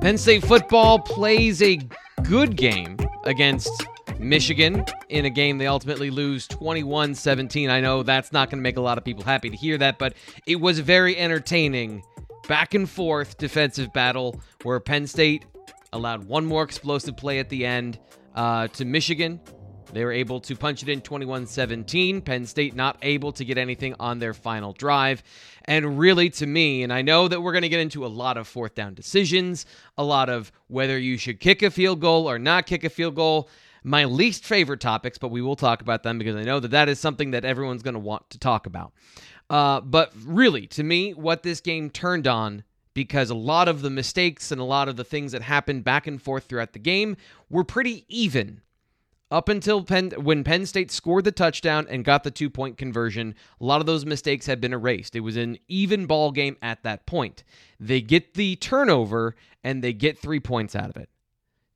Penn State football plays a good game against Michigan in a game they ultimately lose 21 17. I know that's not going to make a lot of people happy to hear that, but it was a very entertaining back and forth defensive battle where Penn State allowed one more explosive play at the end uh, to Michigan. They were able to punch it in 21 17. Penn State not able to get anything on their final drive. And really, to me, and I know that we're going to get into a lot of fourth down decisions, a lot of whether you should kick a field goal or not kick a field goal. My least favorite topics, but we will talk about them because I know that that is something that everyone's going to want to talk about. Uh, but really, to me, what this game turned on because a lot of the mistakes and a lot of the things that happened back and forth throughout the game were pretty even up until Penn, when Penn State scored the touchdown and got the two point conversion, a lot of those mistakes had been erased. It was an even ball game at that point. They get the turnover and they get three points out of it.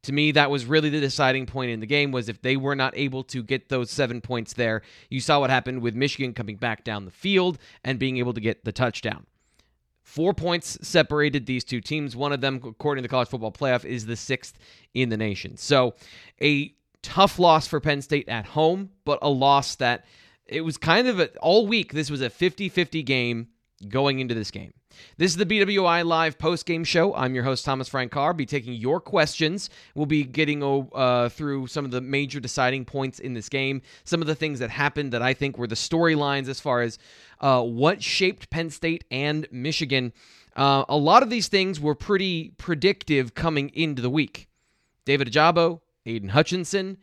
To me, that was really the deciding point in the game. Was if they were not able to get those seven points there, you saw what happened with Michigan coming back down the field and being able to get the touchdown. Four points separated these two teams. One of them, according to the college football playoff, is the sixth in the nation. So, a tough loss for Penn State at home, but a loss that it was kind of a, all week. This was a 50 50 game going into this game. This is the BWI Live post game show. I'm your host, Thomas Frank Carr. Be taking your questions. We'll be getting uh, through some of the major deciding points in this game, some of the things that happened that I think were the storylines as far as uh, what shaped Penn State and Michigan. Uh, a lot of these things were pretty predictive coming into the week. David Ojabo, Aidan Hutchinson.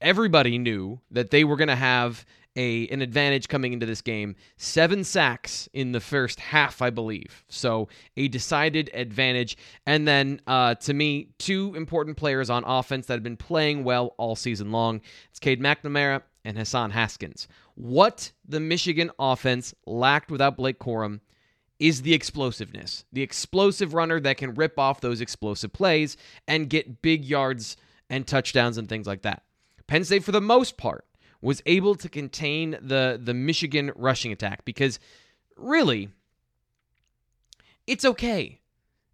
Everybody knew that they were going to have a an advantage coming into this game. Seven sacks in the first half, I believe. So a decided advantage. And then uh, to me, two important players on offense that have been playing well all season long. It's Cade McNamara and Hassan Haskins. What the Michigan offense lacked without Blake Corum is the explosiveness. The explosive runner that can rip off those explosive plays and get big yards and touchdowns and things like that. Penn State, for the most part, was able to contain the the Michigan rushing attack because really, it's okay.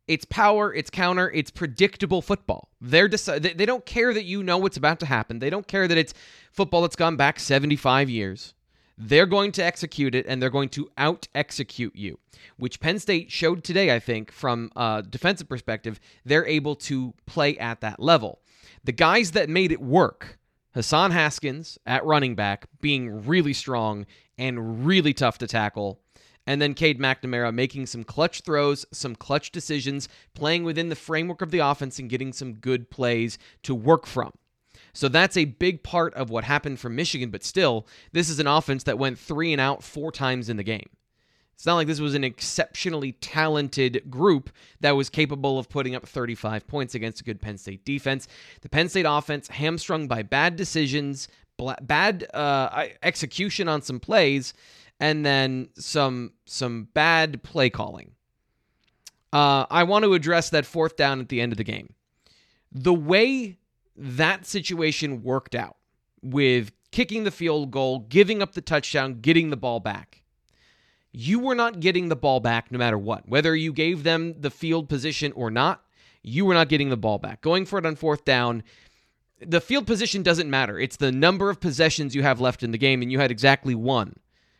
It's power, it's counter, it's predictable football. They're deci- they, don't care that you know what's about to happen. They don't care that it's football that's gone back 75 years. They're going to execute it and they're going to out execute you, which Penn State showed today, I think, from a defensive perspective. They're able to play at that level. The guys that made it work, Hassan Haskins at running back, being really strong and really tough to tackle. And then Cade McNamara making some clutch throws, some clutch decisions, playing within the framework of the offense and getting some good plays to work from. So that's a big part of what happened for Michigan, but still, this is an offense that went three and out four times in the game. It's not like this was an exceptionally talented group that was capable of putting up 35 points against a good Penn State defense. The Penn State offense, hamstrung by bad decisions, bad uh, execution on some plays, and then some some bad play calling. Uh, I want to address that fourth down at the end of the game. The way that situation worked out with kicking the field goal, giving up the touchdown, getting the ball back you were not getting the ball back no matter what. Whether you gave them the field position or not, you were not getting the ball back. Going for it on fourth down, the field position doesn't matter. It's the number of possessions you have left in the game, and you had exactly one.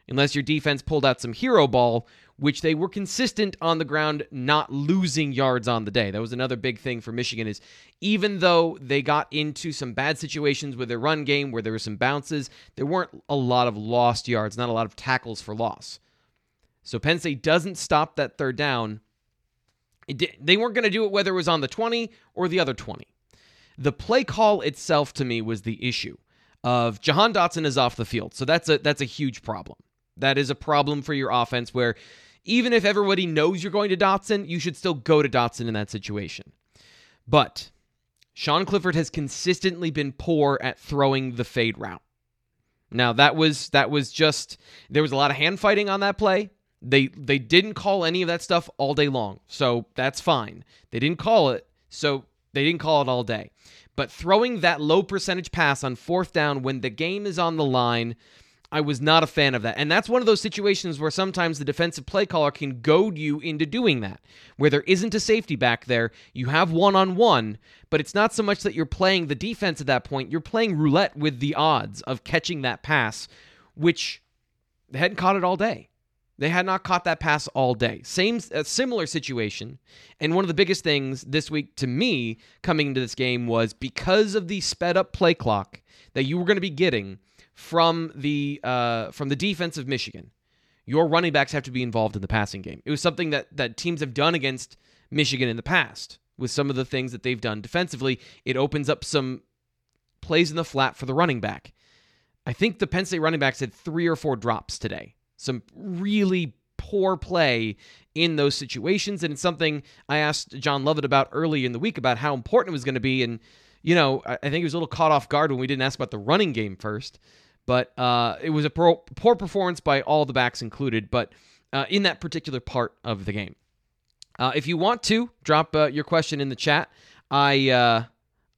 Unless your defense pulled out some hero ball, which they were consistent on the ground, not losing yards on the day. That was another big thing for Michigan is even though they got into some bad situations with their run game where there were some bounces, there weren't a lot of lost yards, not a lot of tackles for loss. So Penn State doesn't stop that third down. they weren't going to do it whether it was on the 20 or the other 20. The play call itself to me was the issue of Jahan Dotson is off the field. So that's a that's a huge problem. That is a problem for your offense where even if everybody knows you're going to Dotson, you should still go to Dotson in that situation. But Sean Clifford has consistently been poor at throwing the fade route. Now that was that was just there was a lot of hand fighting on that play. They they didn't call any of that stuff all day long. So that's fine. They didn't call it. So They didn't call it all day. But throwing that low percentage pass on fourth down when the game is on the line, I was not a fan of that. And that's one of those situations where sometimes the defensive play caller can goad you into doing that, where there isn't a safety back there. You have one on one, but it's not so much that you're playing the defense at that point. You're playing roulette with the odds of catching that pass, which they hadn't caught it all day. They had not caught that pass all day. Same, similar situation. And one of the biggest things this week to me coming into this game was because of the sped up play clock that you were going to be getting from the uh, from the defense of Michigan. Your running backs have to be involved in the passing game. It was something that that teams have done against Michigan in the past with some of the things that they've done defensively. It opens up some plays in the flat for the running back. I think the Penn State running backs had three or four drops today. Some really poor play in those situations. And it's something I asked John Lovett about early in the week about how important it was going to be. And, you know, I think he was a little caught off guard when we didn't ask about the running game first. But uh, it was a pro- poor performance by all the backs included, but uh, in that particular part of the game. Uh, if you want to drop uh, your question in the chat, I uh,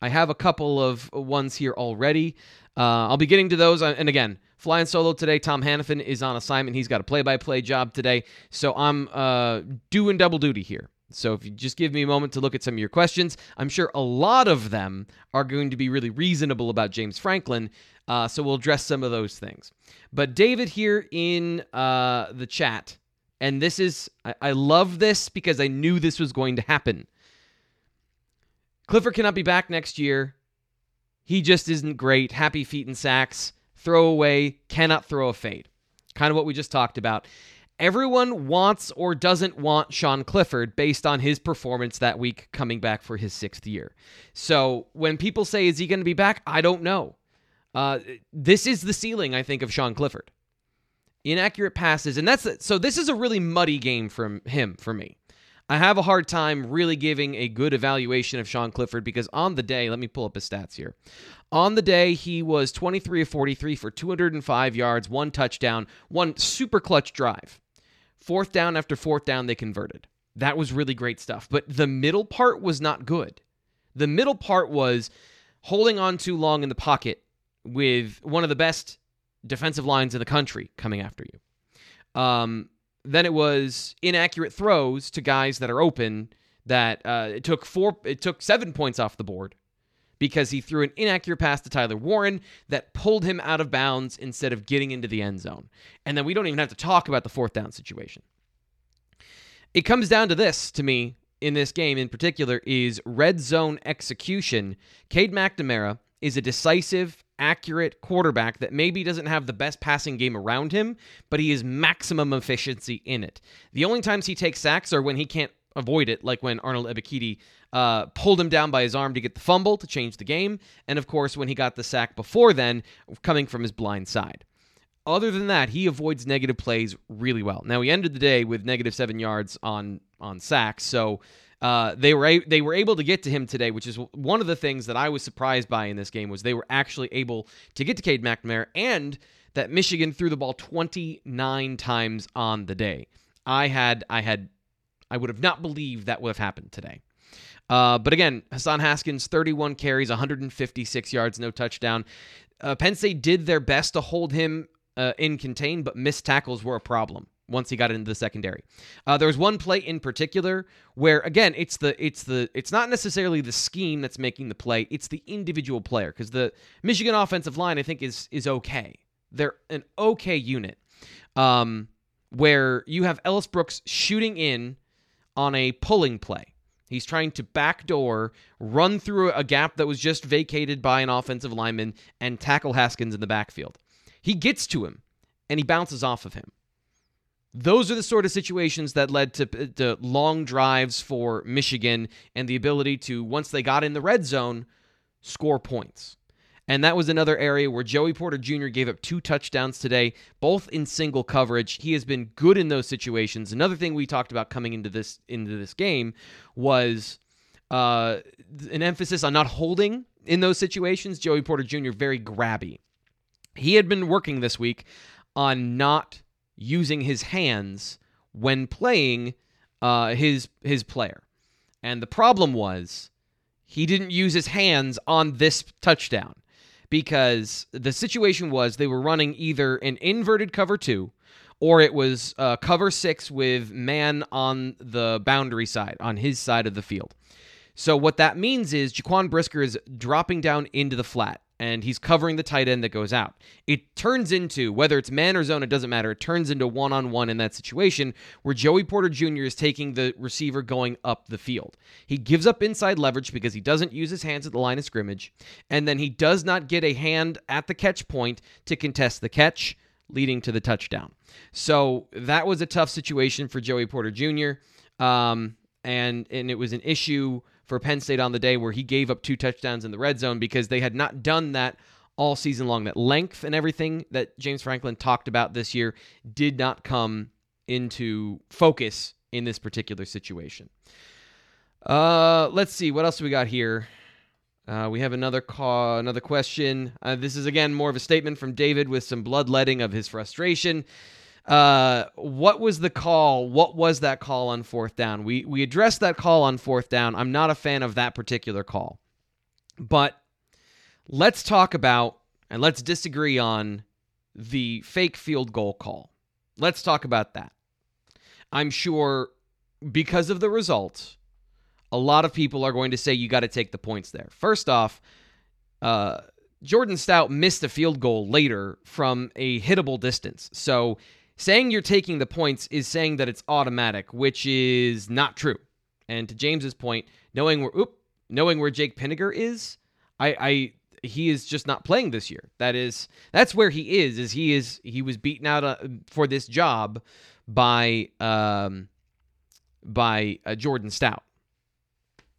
I have a couple of ones here already. Uh, I'll be getting to those, and again, flying solo today. Tom Hannafin is on assignment. He's got a play-by-play job today, so I'm doing double duty here. So if you just give me a moment to look at some of your questions, I'm sure a lot of them are going to be really reasonable about James Franklin. Uh, so we'll address some of those things. But David here in uh, the chat, and this is, I, I love this because I knew this was going to happen. Clifford cannot be back next year. He just isn't great. Happy feet and sacks. Throw away, cannot throw a fade. Kind of what we just talked about. Everyone wants or doesn't want Sean Clifford based on his performance that week coming back for his sixth year. So when people say, is he going to be back? I don't know. Uh, this is the ceiling, I think, of Sean Clifford. Inaccurate passes, and that's so. This is a really muddy game from him for me. I have a hard time really giving a good evaluation of Sean Clifford because on the day, let me pull up his stats here. On the day, he was 23 of 43 for 205 yards, one touchdown, one super clutch drive. Fourth down after fourth down, they converted. That was really great stuff. But the middle part was not good. The middle part was holding on too long in the pocket with one of the best defensive lines in the country coming after you. Um, then it was inaccurate throws to guys that are open that uh, it took four it took seven points off the board because he threw an inaccurate pass to Tyler Warren that pulled him out of bounds instead of getting into the end zone. And then we don't even have to talk about the fourth down situation. It comes down to this to me in this game in particular is red zone execution. Cade McNamara is a decisive accurate quarterback that maybe doesn't have the best passing game around him, but he is maximum efficiency in it. The only times he takes sacks are when he can't avoid it, like when Arnold Ebiketie uh, pulled him down by his arm to get the fumble to change the game, and of course when he got the sack before then, coming from his blind side. Other than that, he avoids negative plays really well. Now he ended the day with negative seven yards on on sacks, so uh, they were a- they were able to get to him today, which is one of the things that I was surprised by in this game was they were actually able to get to Cade McNamara and that Michigan threw the ball 29 times on the day. I had I had I would have not believed that would have happened today. Uh, but again, Hassan Haskins, 31 carries, 156 yards, no touchdown. Uh, Penn State did their best to hold him uh, in contain, but missed tackles were a problem once he got into the secondary. Uh, there was one play in particular where again it's the it's the it's not necessarily the scheme that's making the play, it's the individual player because the Michigan offensive line I think is is okay. They're an okay unit. Um, where you have Ellis Brooks shooting in on a pulling play. He's trying to backdoor, run through a gap that was just vacated by an offensive lineman, and tackle Haskins in the backfield. He gets to him, and he bounces off of him. Those are the sort of situations that led to, to long drives for Michigan and the ability to, once they got in the red zone, score points. And that was another area where Joey Porter Jr. gave up two touchdowns today, both in single coverage. He has been good in those situations. Another thing we talked about coming into this into this game was uh, an emphasis on not holding in those situations. Joey Porter Jr. very grabby. He had been working this week on not using his hands when playing uh, his his player. And the problem was he didn't use his hands on this touchdown because the situation was they were running either an inverted cover two or it was uh, cover six with man on the boundary side, on his side of the field. So what that means is Jaquan Brisker is dropping down into the flat and he's covering the tight end that goes out. It turns into, whether it's man or zone, it doesn't matter. It turns into one on one in that situation where Joey Porter Jr. is taking the receiver going up the field. He gives up inside leverage because he doesn't use his hands at the line of scrimmage, and then he does not get a hand at the catch point to contest the catch, leading to the touchdown. So that was a tough situation for Joey Porter Jr. Um, and and it was an issue for Penn State on the day where he gave up two touchdowns in the red zone because they had not done that all season long. That length and everything that James Franklin talked about this year did not come into focus in this particular situation. Uh, let's see what else we got here. Uh, we have another call, another question. Uh, this is again more of a statement from David with some bloodletting of his frustration. Uh, what was the call? What was that call on fourth down? We we addressed that call on fourth down. I'm not a fan of that particular call, but let's talk about and let's disagree on the fake field goal call. Let's talk about that. I'm sure because of the result, a lot of people are going to say you got to take the points there. First off, uh, Jordan Stout missed a field goal later from a hittable distance. So saying you're taking the points is saying that it's automatic, which is not true. And to James's point, knowing where oop, knowing where Jake Pinegar is, I, I he is just not playing this year. That is that's where he is. Is he is he was beaten out uh, for this job by um by uh, Jordan Stout.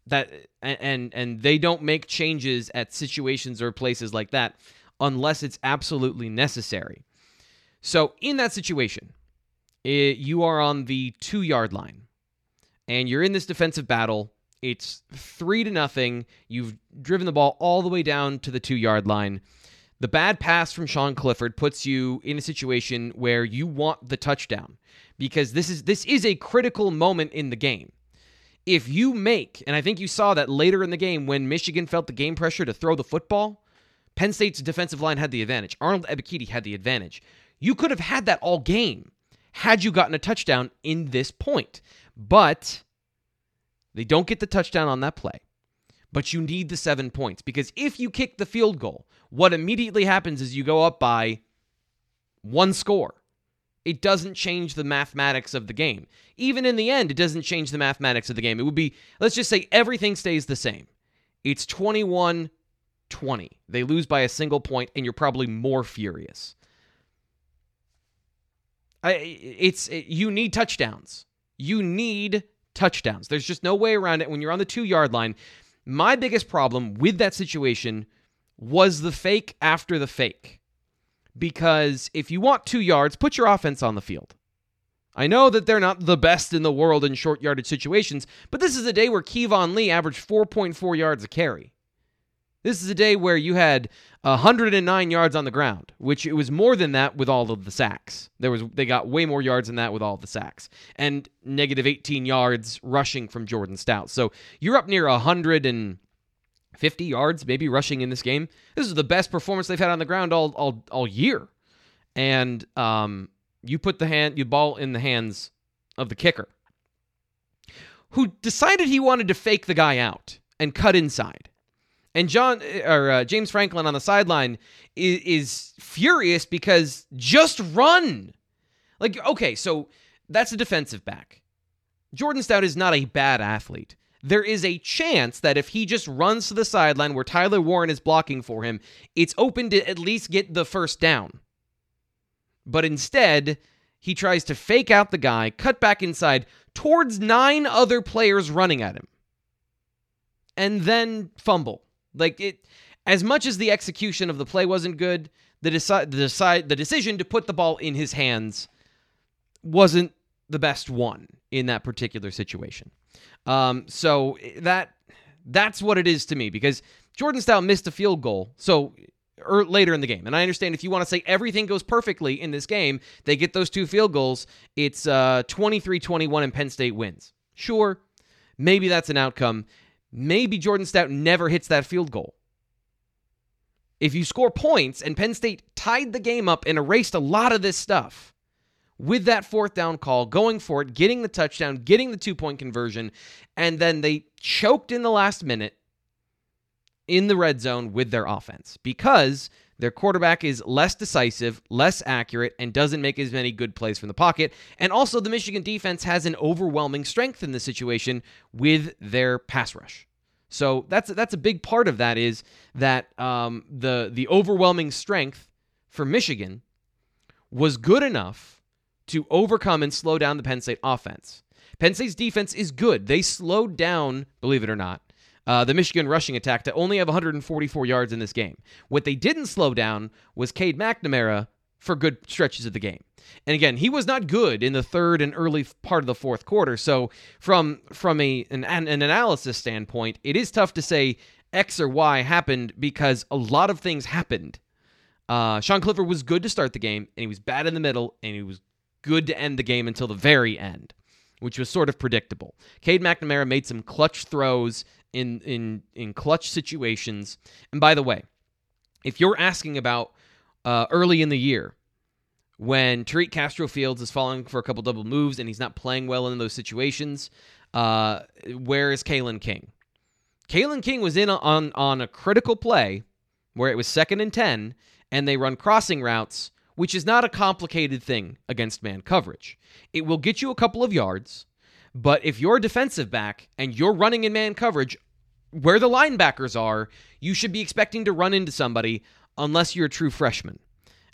That and and they don't make changes at situations or places like that unless it's absolutely necessary. So in that situation, it, you are on the two yard line, and you're in this defensive battle. It's three to nothing. You've driven the ball all the way down to the two yard line. The bad pass from Sean Clifford puts you in a situation where you want the touchdown because this is this is a critical moment in the game. If you make, and I think you saw that later in the game when Michigan felt the game pressure to throw the football, Penn State's defensive line had the advantage. Arnold Ebiketie had the advantage. You could have had that all game had you gotten a touchdown in this point. But they don't get the touchdown on that play. But you need the seven points because if you kick the field goal, what immediately happens is you go up by one score. It doesn't change the mathematics of the game. Even in the end, it doesn't change the mathematics of the game. It would be, let's just say everything stays the same. It's 21 20. They lose by a single point, and you're probably more furious. It's it, you need touchdowns. You need touchdowns. There's just no way around it when you're on the 2-yard line. My biggest problem with that situation was the fake after the fake. Because if you want 2 yards, put your offense on the field. I know that they're not the best in the world in short yardage situations, but this is a day where Keyvone Lee averaged 4.4 yards a carry. This is a day where you had 109 yards on the ground, which it was more than that with all of the sacks. There was they got way more yards than that with all the sacks, and negative 18 yards rushing from Jordan Stout. So you're up near 150 yards, maybe rushing in this game. This is the best performance they've had on the ground all all all year, and um, you put the hand you ball in the hands of the kicker, who decided he wanted to fake the guy out and cut inside. And John or uh, James Franklin on the sideline is, is furious because just run. Like, okay, so that's a defensive back. Jordan Stout is not a bad athlete. There is a chance that if he just runs to the sideline where Tyler Warren is blocking for him, it's open to at least get the first down. But instead, he tries to fake out the guy, cut back inside towards nine other players running at him, and then fumble. Like it, as much as the execution of the play wasn't good, the decide the decide the decision to put the ball in his hands wasn't the best one in that particular situation. Um, so that that's what it is to me because Jordan Stout missed a field goal. So er, later in the game. And I understand if you want to say everything goes perfectly in this game, they get those two field goals, it's uh 23-21 and Penn State wins. Sure, maybe that's an outcome maybe Jordan Stout never hits that field goal. If you score points, and Penn State tied the game up and erased a lot of this stuff with that fourth down call, going for it, getting the touchdown, getting the two point conversion, and then they choked in the last minute in the red zone with their offense because their quarterback is less decisive, less accurate, and doesn't make as many good plays from the pocket. And also, the Michigan defense has an overwhelming strength in the situation with their pass rush. So that's that's a big part of that is that um, the the overwhelming strength for Michigan was good enough to overcome and slow down the Penn State offense. Penn State's defense is good. They slowed down, believe it or not, uh, the Michigan rushing attack to only have 144 yards in this game. What they didn't slow down was Cade McNamara for good stretches of the game. And again, he was not good in the third and early part of the fourth quarter. So from from a an, an analysis standpoint, it is tough to say X or Y happened because a lot of things happened. Uh, Sean Clifford was good to start the game, and he was bad in the middle, and he was good to end the game until the very end, which was sort of predictable. Cade McNamara made some clutch throws in in in clutch situations. And by the way, if you're asking about uh, early in the year when Tariq Castro Fields is falling for a couple double moves and he's not playing well in those situations, uh, where is Kalen King? Kalen King was in on on a critical play where it was second and ten, and they run crossing routes, which is not a complicated thing against man coverage. It will get you a couple of yards. But if you're a defensive back and you're running in man coverage where the linebackers are, you should be expecting to run into somebody unless you're a true freshman.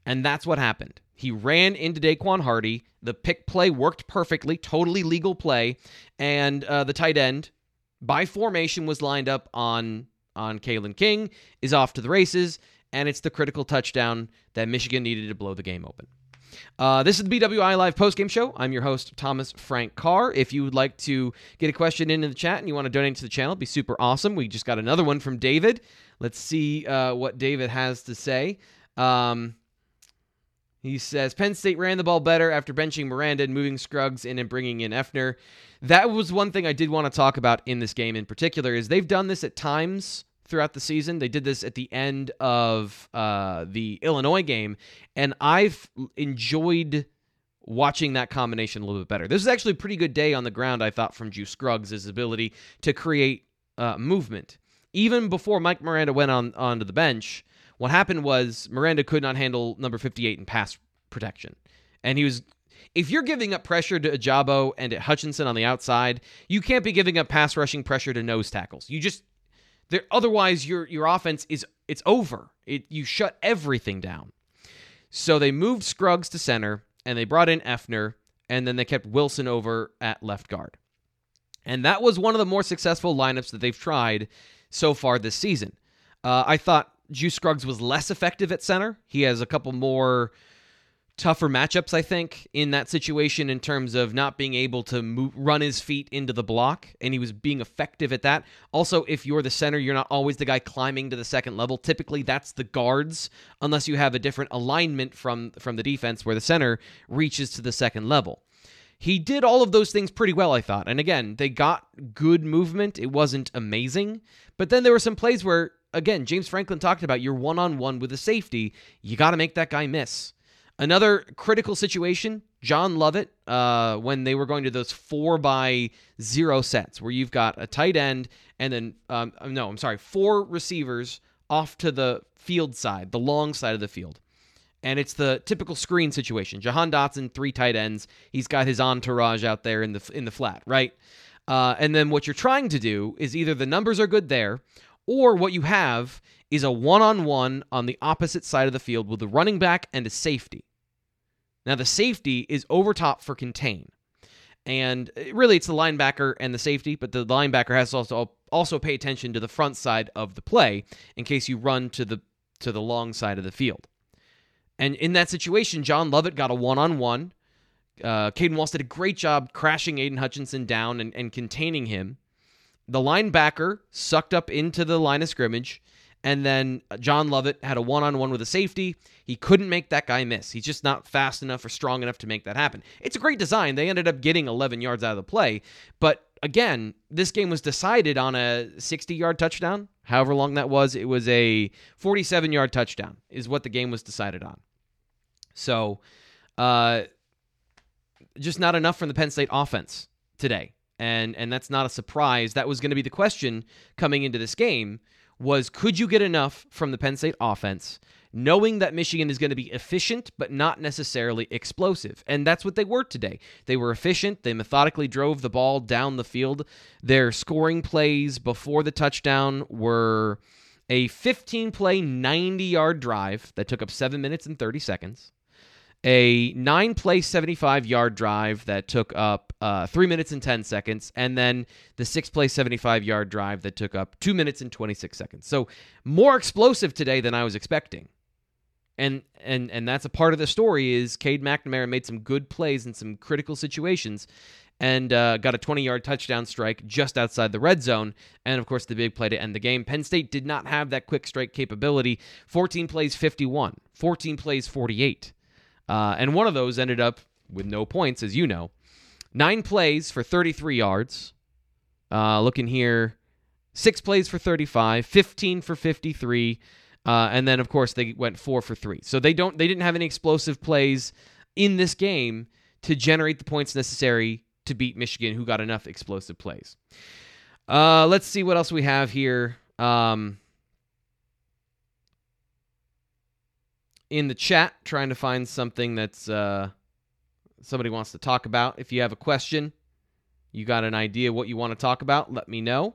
And that's what happened. He ran into Daequan Hardy. The pick play worked perfectly, totally legal play. And uh, the tight end, by formation, was lined up on, on Kalen King, is off to the races. And it's the critical touchdown that Michigan needed to blow the game open. Uh, this is the BWI Live postgame show. I'm your host, Thomas Frank Carr. If you would like to get a question into the chat and you want to donate to the channel, be super awesome. We just got another one from David. Let's see uh, what David has to say. Um, he says Penn State ran the ball better after benching Miranda and moving Scruggs in and bringing in Effner. That was one thing I did want to talk about in this game in particular. Is they've done this at times throughout the season. They did this at the end of uh, the Illinois game, and I've enjoyed watching that combination a little bit better. This is actually a pretty good day on the ground, I thought, from Juice Scruggs' ability to create uh, movement. Even before Mike Miranda went on onto the bench, what happened was Miranda could not handle number 58 in pass protection. And he was if you're giving up pressure to Ojabo and at Hutchinson on the outside, you can't be giving up pass rushing pressure to nose tackles. You just there, otherwise, your your offense is it's over. It you shut everything down. So they moved Scruggs to center, and they brought in Effner, and then they kept Wilson over at left guard. And that was one of the more successful lineups that they've tried so far this season. Uh, I thought Juice Scruggs was less effective at center. He has a couple more tougher matchups, I think, in that situation in terms of not being able to move, run his feet into the block, and he was being effective at that. Also, if you're the center, you're not always the guy climbing to the second level. Typically, that's the guards, unless you have a different alignment from from the defense where the center reaches to the second level. He did all of those things pretty well, I thought. And again, they got good movement. It wasn't amazing, but then there were some plays where again, James Franklin talked about you're one on one with a safety. You got to make that guy miss. Another critical situation, John Lovett, uh, when they were going to those four by zero sets, where you've got a tight end and then, um, no, I'm sorry, four receivers off to the field side, the long side of the field. And it's the typical screen situation. Jahan Dotson, three tight ends. He's got his entourage out there in the in the flat, right? Uh, and then what you're trying to do is either the numbers are good there, or what you have is a one on one on the opposite side of the field with a running back and a safety. Now, the safety is over top for contain. And uh, really, it's the linebacker and the safety, but the linebacker has to also also pay attention to the front side of the play in case you run to the to the long side of the field. And in that situation, John Lovett got a one on one. Caedan Wallace did a great job crashing Aidan Hutchinson down and, and containing him. The linebacker sucked up into the line of scrimmage, and then John Lovett had a one on one with a safety. He couldn't make that guy miss. He's just not fast enough or strong enough to make that happen. It's a great design. They ended up getting 11 yards out of the play. But again, this game was decided on a 60 yard touchdown, however long that was. It was a 47 yard touchdown, is what the game was decided on. So, uh, just not enough from the Penn State offense today. And, and that's not a surprise. That was going to be the question coming into this game was could you get enough from the Penn State offense knowing that Michigan is going to be efficient but not necessarily explosive. And that's what they were today. They were efficient. They methodically drove the ball down the field. Their scoring plays before the touchdown were a 15 play, 90 yard drive that took up 7 minutes and 30 seconds. A nine play, 75 yard drive that took up uh, three minutes and 10 seconds. And then the six play, 75 yard drive that took up two minutes and 26 seconds. So more explosive today than I was expecting and and and that's a part of the story is Cade McNamara made some good plays in some critical situations and uh, got a 20 yard touchdown strike just outside the red zone. And of course, the big play to end the game. Penn State did not have that quick strike capability. 14 plays, 51, 14 plays, 48. Uh, and one of those ended up with no points, as you know. Nine plays for 33 yards. Uh, looking here, six plays for 35, 15 for 53. Uh, and then of course they went four for three. So they don't they didn't have any explosive plays in this game to generate the points necessary to beat Michigan, who got enough explosive plays. Uh, let's see what else we have here. Um, in the chat, trying to find something that's uh, somebody wants to talk about. If you have a question, you got an idea what you want to talk about, let me know.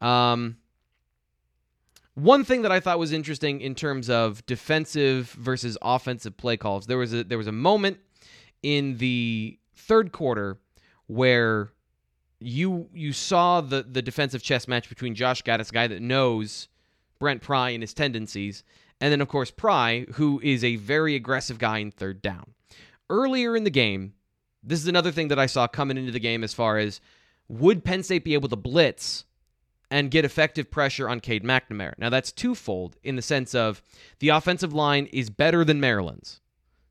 Um, one thing that I thought was interesting in terms of defensive versus offensive play calls, there was a there was a moment in the third quarter where you you saw the the defensive chess match between Josh Gattis, a guy that knows Brent Pry and his tendencies, and then of course Pry, who is a very aggressive guy in third down. Earlier in the game, this is another thing that I saw coming into the game as far as would Penn State be able to blitz and get effective pressure on Cade McNamara. Now, that's twofold in the sense of the offensive line is better than Maryland's.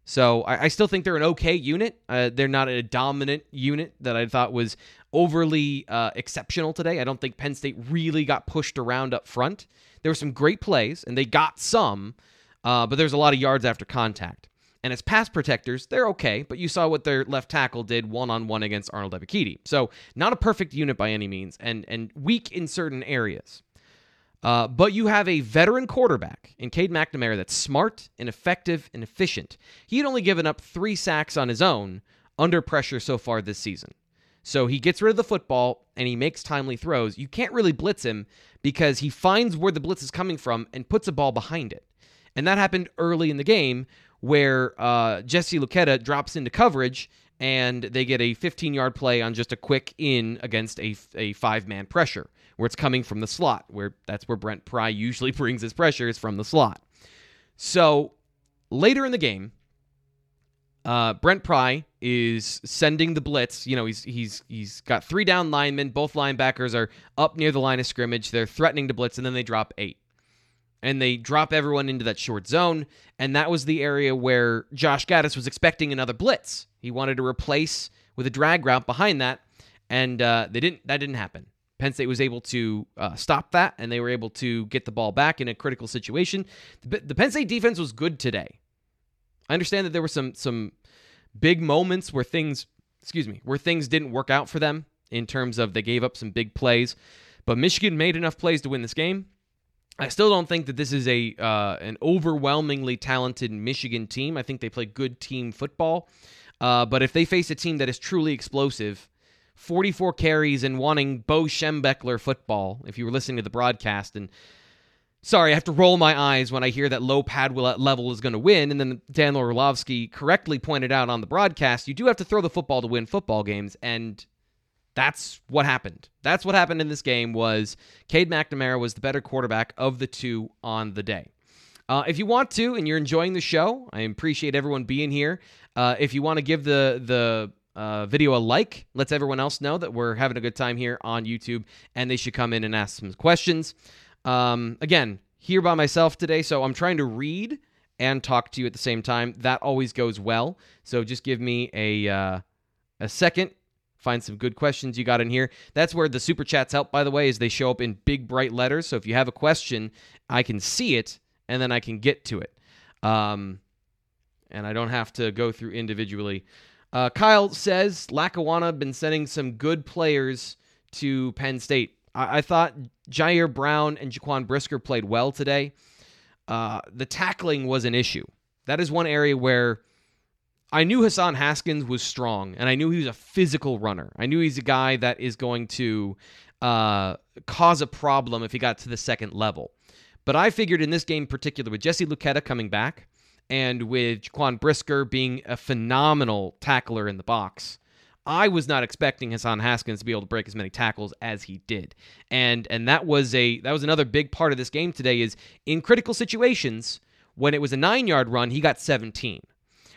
So I, I still think they're an okay unit. Uh, they're not a dominant unit that I thought was overly uh, exceptional today. I don't think Penn State really got pushed around up front. There were some great plays, and they got some, uh, but there's a lot of yards after contact. And as pass protectors, they're okay, but you saw what their left tackle did one on one against Arnold Ebiketie. So not a perfect unit by any means, and and weak in certain areas. Uh, but you have a veteran quarterback in Cade McNamara that's smart and effective and efficient. He had only given up three sacks on his own under pressure so far this season. So he gets rid of the football and he makes timely throws. You can't really blitz him because he finds where the blitz is coming from and puts a ball behind it. And that happened early in the game where uh, Jesse Luketa drops into coverage and they get a 15 yard play on just a quick in against a, a five man pressure where it's coming from the slot, where that's where Brent Pry usually brings his pressure is from the slot. So later in the game, uh, Brent Pry is sending the blitz. You know, he's he's he's got three down linemen. Both linebackers are up near the line of scrimmage. They're threatening to blitz, and then they drop eight and they drop everyone into that short zone. And that was the area where Josh Gattis was expecting another blitz. He wanted to replace with a drag route behind that, and uh, they didn't. That didn't happen. Penn State was able to uh, stop that, and they were able to get the ball back in a critical situation. The, the Penn State defense was good today. I understand that there were some some big moments where things, excuse me, where things didn't work out for them in terms of they gave up some big plays, but Michigan made enough plays to win this game. I still don't think that this is a uh, an overwhelmingly talented Michigan team. I think they play good team football. Uh, but if they face a team that is truly explosive, 44 carries and wanting Bo Schembechler football, if you were listening to the broadcast, and sorry, I have to roll my eyes when I hear that low pad level is going to win. And then Dan Orlovsky correctly pointed out on the broadcast, you do have to throw the football to win football games. And that's what happened. That's what happened in this game was Cade McNamara was the better quarterback of the two on the day. Uh, if you want to and you're enjoying the show, I appreciate everyone being here. Uh, if you want to give the the uh, video a like, lets everyone else know that we're having a good time here on YouTube, and they should come in and ask some questions. Um, again, here by myself today, so I'm trying to read and talk to you at the same time. That always goes well. So just give me a uh, a second find some good questions you got in here. That's where the super chats help, by the way, is they show up in big bright letters. So if you have a question, I can see it and then I can get to it. Um, and I don't have to go through individually. Uh, Kyle says Lackawanna been sending some good players to Penn State. I, I thought Ji'Ayir Brown and Jaquan Brisker played well today. Uh, the tackling was an issue. That is one area where I knew Hassan Haskins was strong, and I knew he was a physical runner. I knew he's a guy that is going to uh, cause a problem if he got to the second level. But I figured in this game particular, with Jesse Luketa coming back and with Jaquan Brisker being a phenomenal tackler in the box, I was not expecting Hassan Haskins to be able to break as many tackles as he did. And and that was a that was another big part of this game today is in critical situations, when it was a 9-yard run, he got 17.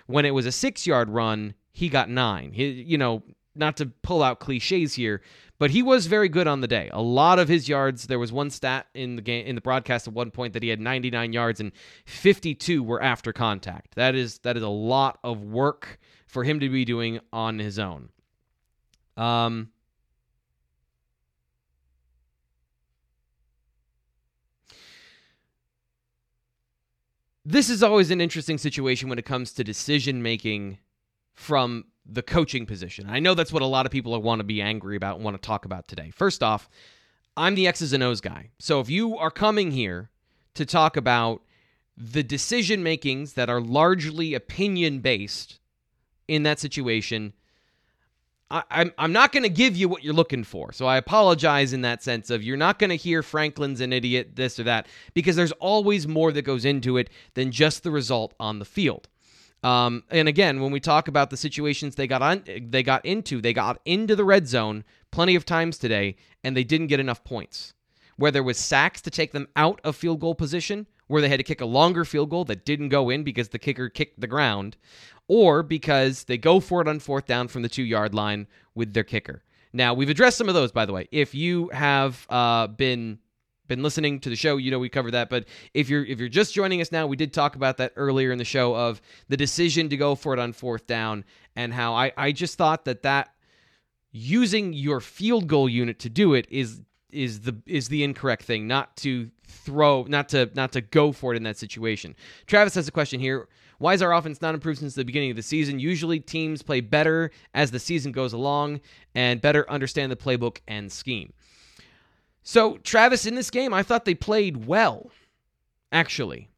When it was a 6-yard run, he got 9. He, you know, not to pull out cliches here, but he was very good on the day. A lot of his yards. There was one stat in the game in the broadcast at one point that he had 99 yards and 52 were after contact. That is that is a lot of work for him to be doing on his own. Um. This is always an interesting situation when it comes to decision making from the coaching position. I know that's what a lot of people want to be angry about and want to talk about today. First off, I'm the X's and O's guy. So if you are coming here to talk about the decision makings that are largely opinion based in that situation, I, I'm I'm not going to give you what you're looking for. So I apologize in that sense of you're not going to hear Franklin's an idiot, this or that, because there's always more that goes into it than just the result on the field. Um, and again, when we talk about the situations they got on, they got into, they got into the red zone plenty of times today, and they didn't get enough points. Whether it was sacks to take them out of field goal position, where they had to kick a longer field goal that didn't go in because the kicker kicked the ground, or because they go for it on fourth down from the two yard line with their kicker. Now we've addressed some of those, by the way. If you have uh, been been listening to the show, you know we covered that. But if you're if you're just joining us now, we did talk about that earlier in the show of the decision to go for it on fourth down and how I I just thought that that using your field goal unit to do it is is the is the incorrect thing, not to throw, not to not to go for it in that situation. Travis has a question here. Why is our offense not improved since the beginning of the season? Usually teams play better as the season goes along and better understand the playbook and scheme. So, Travis, in this game, I thought they played well, actually.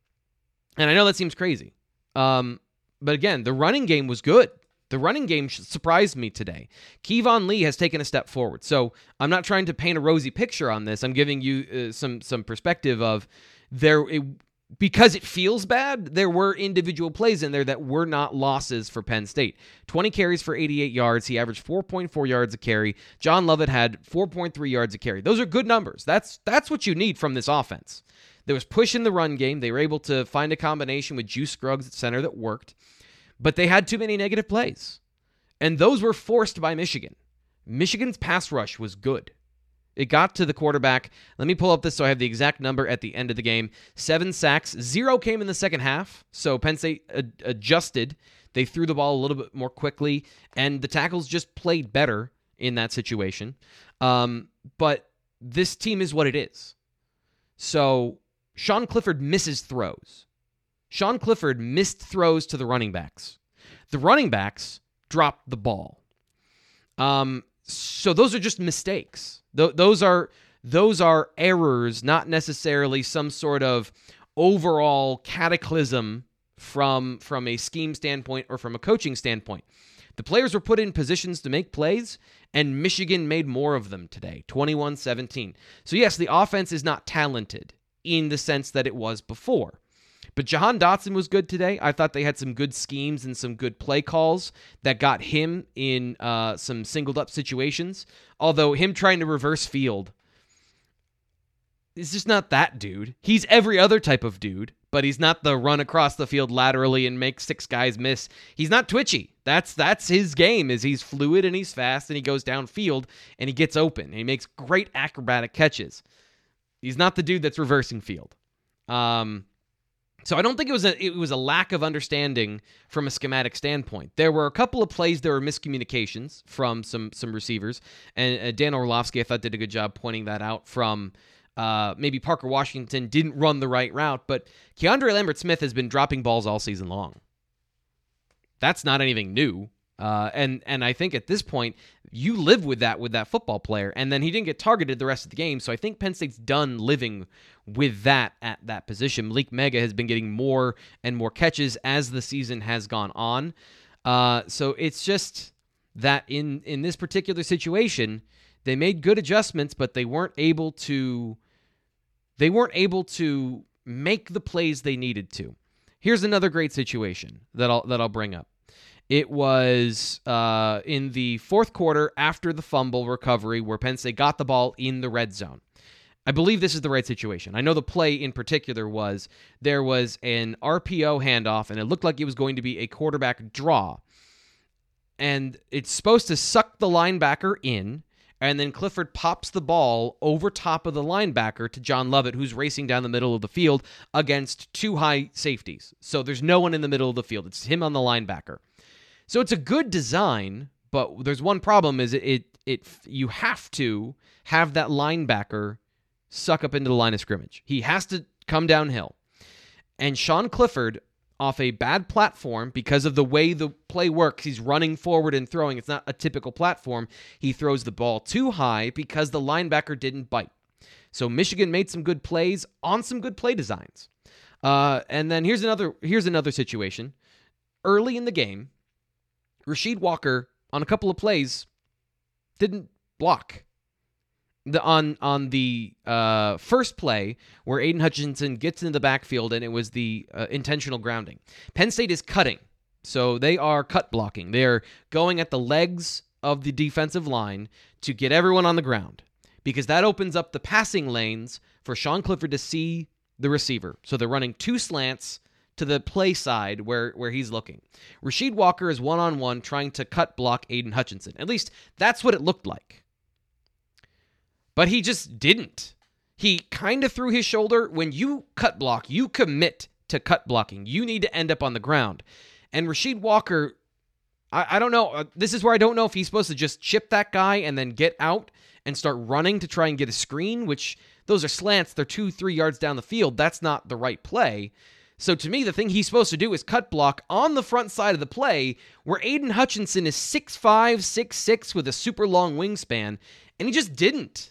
And I know that seems crazy. Um, but again, the running game was good. The running game surprised me today. Keyvone Lee has taken a step forward. So I'm not trying to paint a rosy picture on this. I'm giving you uh, some some perspective of there. It, because it feels bad, there were individual plays in there that were not losses for Penn State. 20 carries for 88 yards. He averaged 4.4 yards a carry. John Lovett had 4.3 yards a carry. Those are good numbers. That's that's what you need from this offense. There was push in the run game. They were able to find a combination with Juice Scruggs at center that worked, but they had too many negative plays. And those were forced by Michigan. Michigan's pass rush was good. It got to the quarterback. Let me pull up this so I have the exact number at the end of the game. Seven sacks, zero came in the second half. So Penn State ad- adjusted. They threw the ball a little bit more quickly, and the tackles just played better in that situation. Um, but this team is what it is. So Sean Clifford misses throws. Sean Clifford missed throws to the running backs. The running backs dropped the ball. Um, so those are just mistakes. Th- those are those are errors, not necessarily some sort of overall cataclysm from from a scheme standpoint or from a coaching standpoint. The players were put in positions to make plays, and Michigan made more of them today 21 17. So, yes, the offense is not talented in the sense that it was before. But Jahan Dotson was good today. I thought they had some good schemes and some good play calls that got him in uh, some singled up situations. Although him trying to reverse field is just not that dude. He's every other type of dude, but he's not the run across the field laterally and make six guys miss. He's not twitchy. That's that's his game. Is he's fluid and he's fast and he goes downfield and he gets open. And he makes great acrobatic catches. He's not the dude that's reversing field. Um, So I don't think it was a it was a lack of understanding from a schematic standpoint. There were a couple of plays there were miscommunications from some some receivers, and uh, Dan Orlovsky I thought did a good job pointing that out. From uh, maybe Parker Washington didn't run the right route, but KeAndre Lambert-Smith has been dropping balls all season long. That's not anything new. Uh, and and I think at this point you live with that with that football player, and then he didn't get targeted the rest of the game. So I think Penn State's done living with that at that position. Malick Meiga has been getting more and more catches as the season has gone on. Uh, so it's just that in in this particular situation, they made good adjustments, but they weren't able to they weren't able to make the plays they needed to. Here's another great situation that I'll that I'll bring up. It was uh, in the fourth quarter after the fumble recovery where State got the ball in the red zone. I believe this is the right situation. I know the play in particular was there was an RPO handoff, and it looked like it was going to be a quarterback draw. And it's supposed to suck the linebacker in, and then Clifford pops the ball over top of the linebacker to John Lovett, who's racing down the middle of the field against two high safeties. So there's no one in the middle of the field. It's him on the linebacker. So it's a good design, but there's one problem: is it it, it you have to have that linebacker suck up into the line of scrimmage. He has to come downhill, and Sean Clifford off a bad platform because of the way the play works. He's running forward and throwing. It's not a typical platform. He throws the ball too high because the linebacker didn't bite. So Michigan made some good plays on some good play designs. Uh, and then here's another here's another situation. Early in the game, Rasheed Walker on a couple of plays didn't block. The, on on the uh, first play where Aidan Hutchinson gets into the backfield and it was the uh, intentional grounding. Penn State is cutting, so they are cut blocking. They're going at the legs of the defensive line to get everyone on the ground because that opens up the passing lanes for Sean Clifford to see the receiver. So they're running two slants to the play side where, where he's looking. Rasheed Walker is one on one trying to cut block Aidan Hutchinson. At least that's what it looked like. But he just didn't. He kind of threw his shoulder. When you cut block, you commit to cut blocking. You need to end up on the ground. And Rasheed Walker, I, I don't know. Uh, this is where I don't know if he's supposed to just chip that guy and then get out and start running to try and get a screen, which those are slants. They're two, three yards down the field. That's not the right play. So to me, the thing he's supposed to do is cut block on the front side of the play where Aidan Hutchinson is 6'5, 6'6 with a super long wingspan, and he just didn't.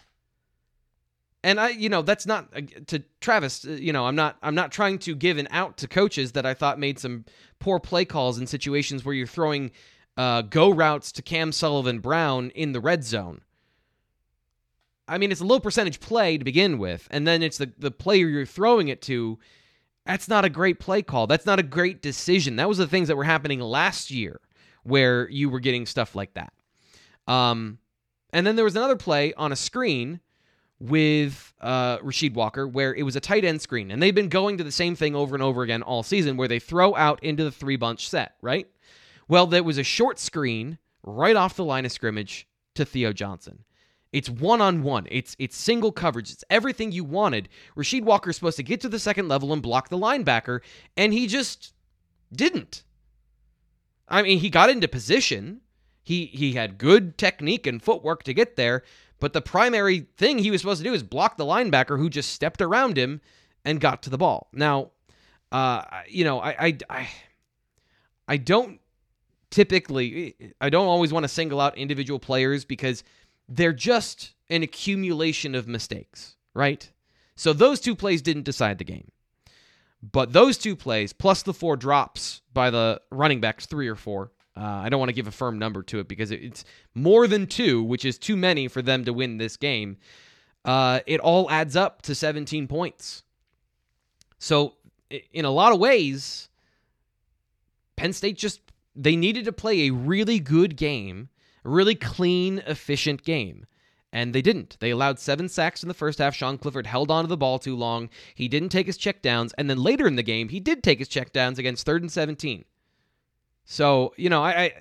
And I, you know, that's not uh, to Travis. Uh, you know, I'm not. I'm not trying to give an out to coaches that I thought made some poor play calls in situations where you're throwing uh, go routes to Cam Sullivan Brown in the red zone. I mean, it's a low percentage play to begin with, and then it's the the player you're throwing it to that's not a great play call. That's not a great decision. That was the things that were happening last year where you were getting stuff like that. Um, and then there was another play on a screen with uh, Rasheed Walker where it was a tight end screen. And they've been going to the same thing over and over again all season where they throw out into the three bunch set, right? Well, there was a short screen right off the line of scrimmage to Theo Johnson. It's one on one. It's it's single coverage. It's everything you wanted. Rasheed Walker is supposed to get to the second level and block the linebacker, and he just didn't. I mean, he got into position. He he had good technique and footwork to get there, but the primary thing he was supposed to do is block the linebacker who just stepped around him and got to the ball. Now, uh, you know, I I I, I don't typically I don't always want to single out individual players because they're just an accumulation of mistakes, right? So those two plays didn't decide the game. But those two plays, plus the four drops by the running backs, three or four, uh, I don't want to give a firm number to it because it's more than two, which is too many for them to win this game. Uh, it all adds up to 17 points. So, in a lot of ways, Penn State just they needed to play a really good game a really clean, efficient game. And they didn't. They allowed seven sacks in the first half. Sean Clifford held onto the ball too long. He didn't take his checkdowns. And then later in the game, he did take his checkdowns against third and 17. So, you know, I I,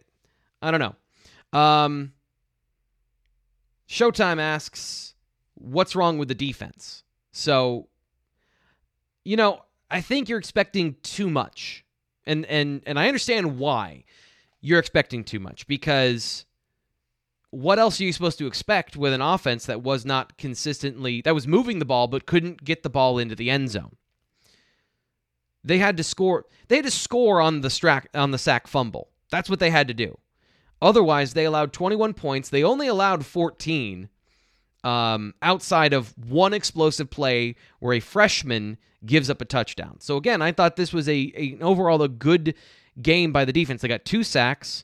I don't know. Um, Showtime asks, what's wrong with the defense? So, you know, I think you're expecting too much. And and and I understand why you're expecting too much because what else are you supposed to expect with an offense that was not consistently that was moving the ball but couldn't get the ball into the end zone? They had to score. They had to score on the strack on the sack fumble. That's what they had to do. Otherwise, they allowed 21 points. They only allowed 14 um, outside of one explosive play where a freshman gives up a touchdown. So again, I thought this was a, a overall a good game by the defense. They got two sacks.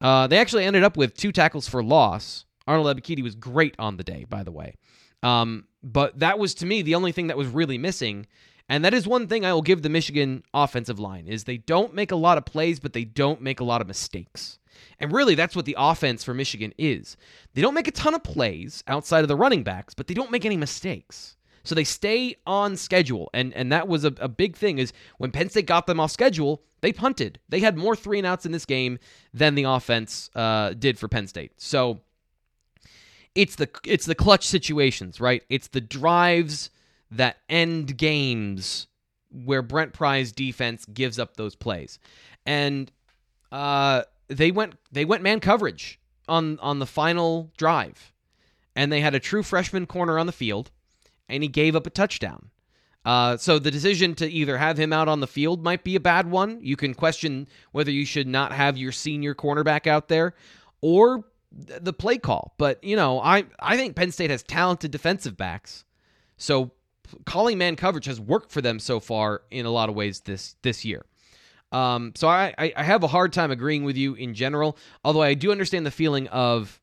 Uh, they actually ended up with two tackles for loss. Arnold Ebiketie was great on the day, by the way. Um, but that was to me the only thing that was really missing. And that is one thing I will give the Michigan offensive line is they don't make a lot of plays, but they don't make a lot of mistakes. And really, that's what the offense for Michigan is. They don't make a ton of plays outside of the running backs, but they don't make any mistakes. So they stay on schedule. And, and that was a, a big thing is when Penn State got them off schedule, they punted. They had more three and outs in this game than the offense uh, did for Penn State. So it's the it's the clutch situations, right? It's the drives that end games where Brent Pry's defense gives up those plays. And uh, they went they went man coverage on on the final drive, and they had a true freshman corner on the field, and he gave up a touchdown. Uh, so the decision to either have him out on the field might be a bad one. You can question whether you should not have your senior cornerback out there, or the play call. But you know, I I think Penn State has talented defensive backs, so calling man coverage has worked for them so far in a lot of ways this this year. Um, so I, I have a hard time agreeing with you in general, although I do understand the feeling of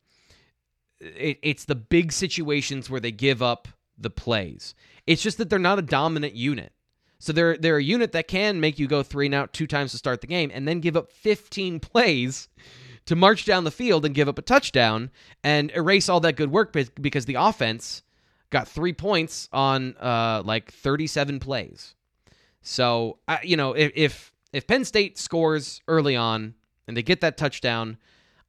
it, it's the big situations where they give up the plays. It's just that they're not a dominant unit. So they're they're a unit that can make you go three and out two times to start the game and then give up 15 plays to march down the field and give up a touchdown and erase all that good work because the offense got three points on uh, like 37 plays. So, you know, if, if if Penn State scores early on and they get that touchdown,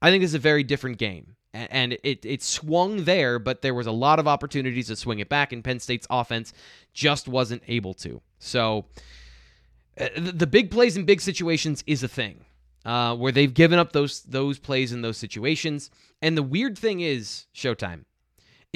I think it's a very different game. And it, it swung there, but there was a lot of opportunities to swing it back, and Penn State's offense just wasn't able to. So uh, the big plays in big situations is a thing. Uh, where they've given up those those plays in those situations. And the weird thing is, Showtime,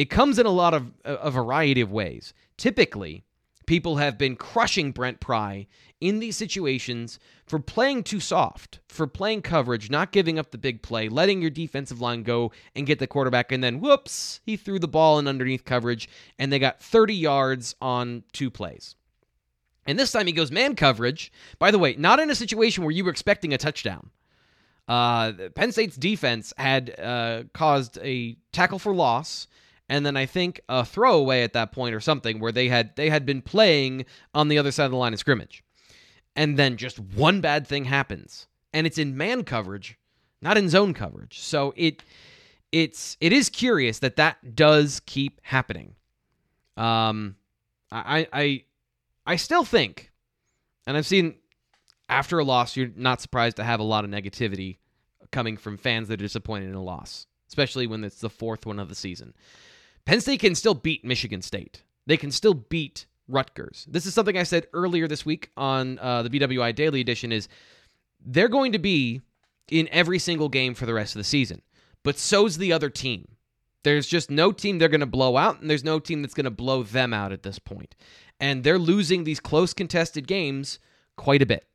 it comes in a lot of a variety of ways. Typically, people have been crushing Brent Pry in these situations for playing too soft, for playing coverage, not giving up the big play, letting your defensive line go and get the quarterback, and then whoops, he threw the ball in underneath coverage, and they got 30 yards on two plays. And this time he goes man coverage. By the way, not in a situation where you were expecting a touchdown. Uh, Penn State's defense had uh, caused a tackle for loss and then I think a throwaway at that point or something where they had they had been playing on the other side of the line of scrimmage. And then just one bad thing happens. And it's in man coverage, not in zone coverage. So it it's it is curious that that does keep happening. Um I I I still think and I've seen after a loss you're not surprised to have a lot of negativity coming from fans that are disappointed in a loss, especially when it's the fourth one of the season. Penn State can still beat Michigan State. They can still beat Rutgers. This is something I said earlier this week on uh, the BWI Daily Edition. Is they're going to be in every single game for the rest of the season, but so's the other team. There's just no team they're going to blow out, and there's no team that's going to blow them out at this point. And they're losing these close contested games quite a bit.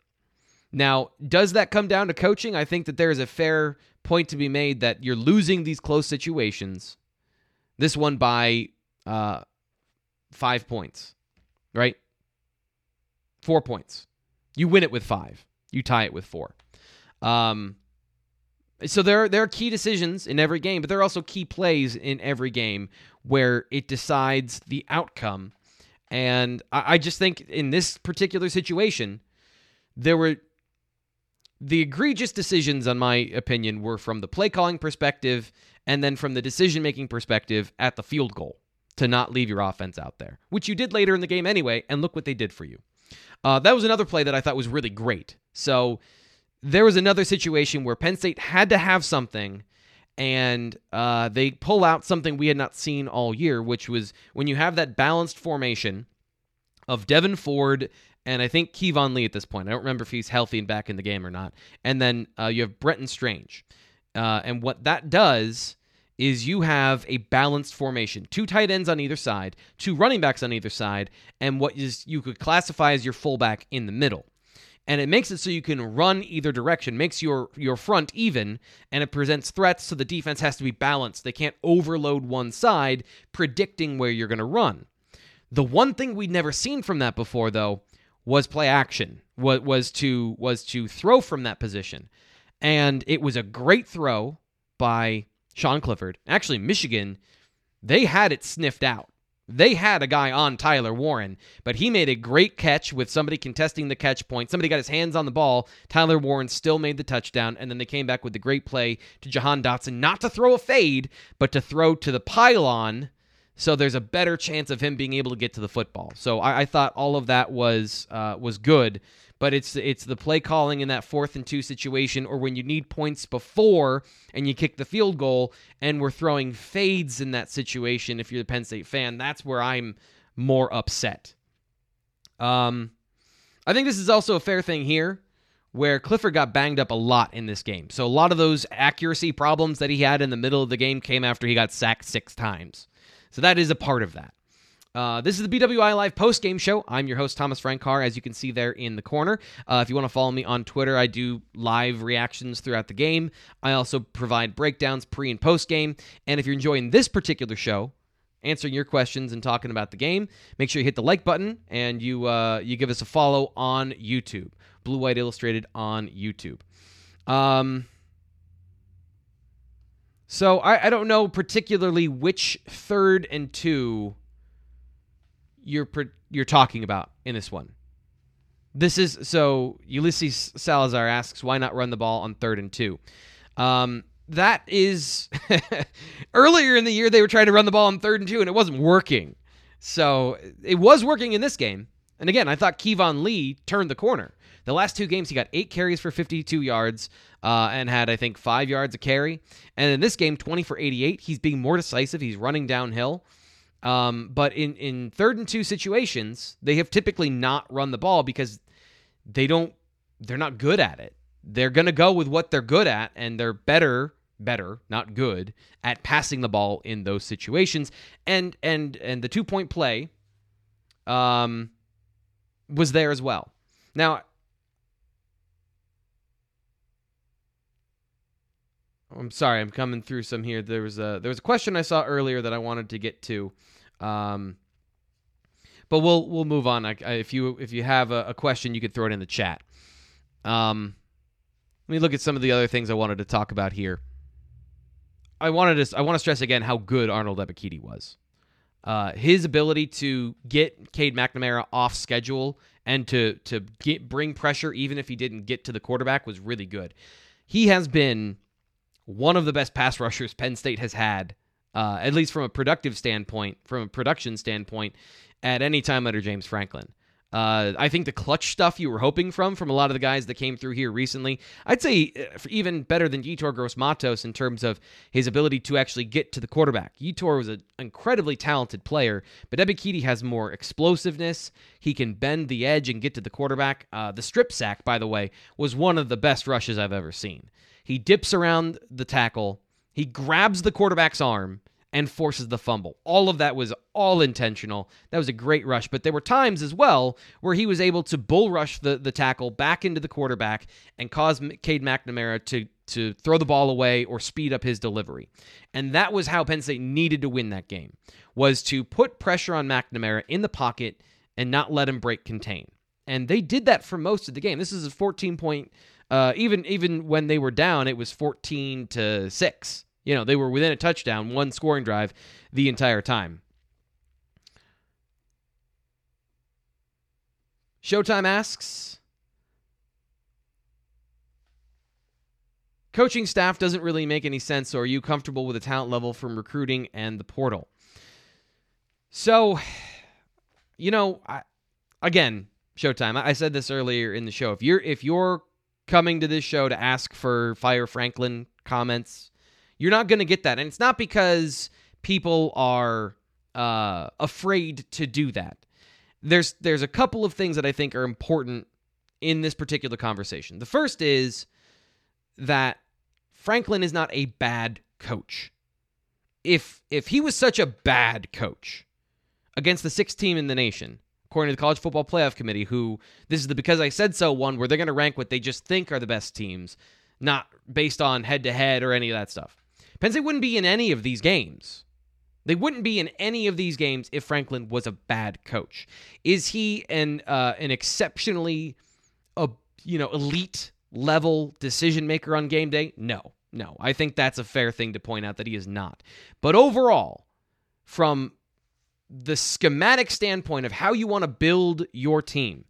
Now, does that come down to coaching? I think that there is a fair point to be made that you're losing these close situations this one by uh, five points, right? Four points. You win it with five. You tie it with four. Um, so there, there are key decisions in every game, but there are also key plays in every game where it decides the outcome. And I, I just think in this particular situation, there were the egregious decisions, on my opinion, were from the play calling perspective and then from the decision making perspective at the field goal to not leave your offense out there, which you did later in the game anyway, and look what they did for you. Uh, that was another play that I thought was really great. So there was another situation where Penn State had to have something, and uh, they pull out something we had not seen all year, which was when you have that balanced formation of Devyn Ford and I think Keyvone Lee at this point. I don't remember if he's healthy and back in the game or not. And then uh, you have Brenton Strange. Uh, and what that does is you have a balanced formation two tight ends on either side, two running backs on either side, and what is you could classify as your fullback in the middle. And it makes it so you can run either direction, makes your your front even, and it presents threats so the defense has to be balanced. They can't overload one side, predicting where you're going to run. The one thing we'd never seen from that before, though, was play action. What was to was to throw from that position, and it was a great throw by Sean Clifford. Actually, Michigan, they had it sniffed out. They had a guy on Tyler Warren, but he made a great catch with somebody contesting the catch point. Somebody got his hands on the ball. Tyler Warren still made the touchdown, and then they came back with the great play to Jahan Dotson, not to throw a fade, but to throw to the pylon so there's a better chance of him being able to get to the football. So I, I thought all of that was uh, was good, but it's it's the play calling in that fourth and two situation, or when you need points before and you kick the field goal, and we're throwing fades in that situation. If you're the Penn State fan, that's where I'm more upset. Um, I think this is also a fair thing here where Clifford got banged up a lot in this game. So a lot of those accuracy problems that he had in the middle of the game came after he got sacked six times. So that is a part of that. Uh, this is the BWI Live post game show. I'm your host, Thomas Frank Carr, as you can see there in the corner. Uh, if you want to follow me on Twitter, I do live reactions throughout the game. I also provide breakdowns pre and post game. And if you're enjoying this particular show, answering your questions and talking about the game, make sure you hit the like button and you uh, you give us a follow on YouTube. Blue White Illustrated on YouTube. Um, so I, I don't know particularly which third and two you're you're talking about in this one. This is so Ulysses Salazar asks why not run the ball on third and two. Um, that is earlier in the year they were trying to run the ball on third and two and it wasn't working. So it was working in this game. And again, I thought Keyvone Lee turned the corner. The last two games, he got eight carries for 52 yards uh, and had, I think, five yards a carry. And in this game, 20 for 88. He's being more decisive. He's running downhill. Um, but in, in third and two situations, they have typically not run the ball because they don't, they're not good at it. They're going to go with what they're good at, and they're better better, not good, at passing the ball in those situations. And and and the two point play um was there as well. Now, I'm sorry, I'm coming through some here. There was a there was a question I saw earlier that I wanted to get to, um, but we'll we'll move on. I, I, if you if you have a, a, question, you could throw it in the chat. Um, let me look at some of the other things I wanted to talk about here. I wanted to I want to stress again how good Arnold Ebiketie was. Uh, his ability to get Cade McNamara off schedule and to to get bring pressure even if he didn't get to the quarterback was really good. He has been one of the best pass rushers Penn State has had, uh, at least from a productive standpoint, from a production standpoint, at any time under James Franklin. Uh, I think the clutch stuff you were hoping from from a lot of the guys that came through here recently, I'd say uh, even better than Yetur Gross-Matos in terms of his ability to actually get to the quarterback. Yetur was an incredibly talented player, but Ebiketie has more explosiveness. He can bend the edge and get to the quarterback. Uh, the strip sack, by the way, was one of the best rushes I've ever seen. He dips around the tackle, he grabs the quarterback's arm and forces the fumble. All of that was all intentional. That was a great rush, but there were times as well where he was able to bull rush the, the tackle back into the quarterback and cause Cade McNamara to to throw the ball away or speed up his delivery. And that was how Penn State needed to win that game was to put pressure on McNamara in the pocket and not let him break contain. And they did that for most of the game. This is a 14 point uh, even even when they were down, it was 14 to six. You know, they were within a touchdown, one scoring drive the entire time. Showtime asks Coaching staff doesn't really make any sense, or are you comfortable with the talent level from recruiting and the portal? So, you know, I, again, Showtime. I said this earlier in the show. If you're if you're coming to this show to ask for Fire Franklin comments. You're not going to get that. And it's not because people are uh, afraid to do that. there's there's a couple of things that I think are important in this particular conversation. The first is that Franklin is not a bad coach. If if he was such a bad coach against the sixth team in the nation, according to the College Football Playoff Committee, who this is the because I said so one where they're going to rank what they just think are the best teams, not based on head to head or any of that stuff. Penn State wouldn't be in any of these games. They wouldn't be in any of these games if Franklin was a bad coach. Is he an uh, an exceptionally, uh, you know, elite level decision maker on game day? No, no. I think that's a fair thing to point out that he is not. But overall, from the schematic standpoint of how you want to build your team,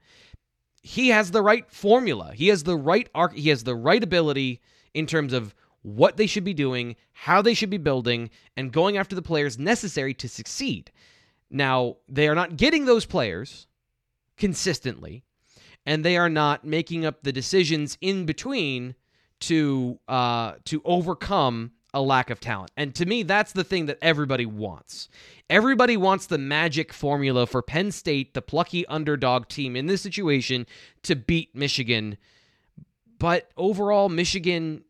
he has the right formula. He has the right arc. He has the right ability in terms of what they should be doing, how they should be building, and going after the players necessary to succeed. Now, they are not getting those players consistently, and they are not making up the decisions in between to uh, to overcome a lack of talent. And to me, that's the thing that everybody wants. Everybody wants the magic formula for Penn State, the plucky underdog team in this situation, to beat Michigan. But overall, Michigan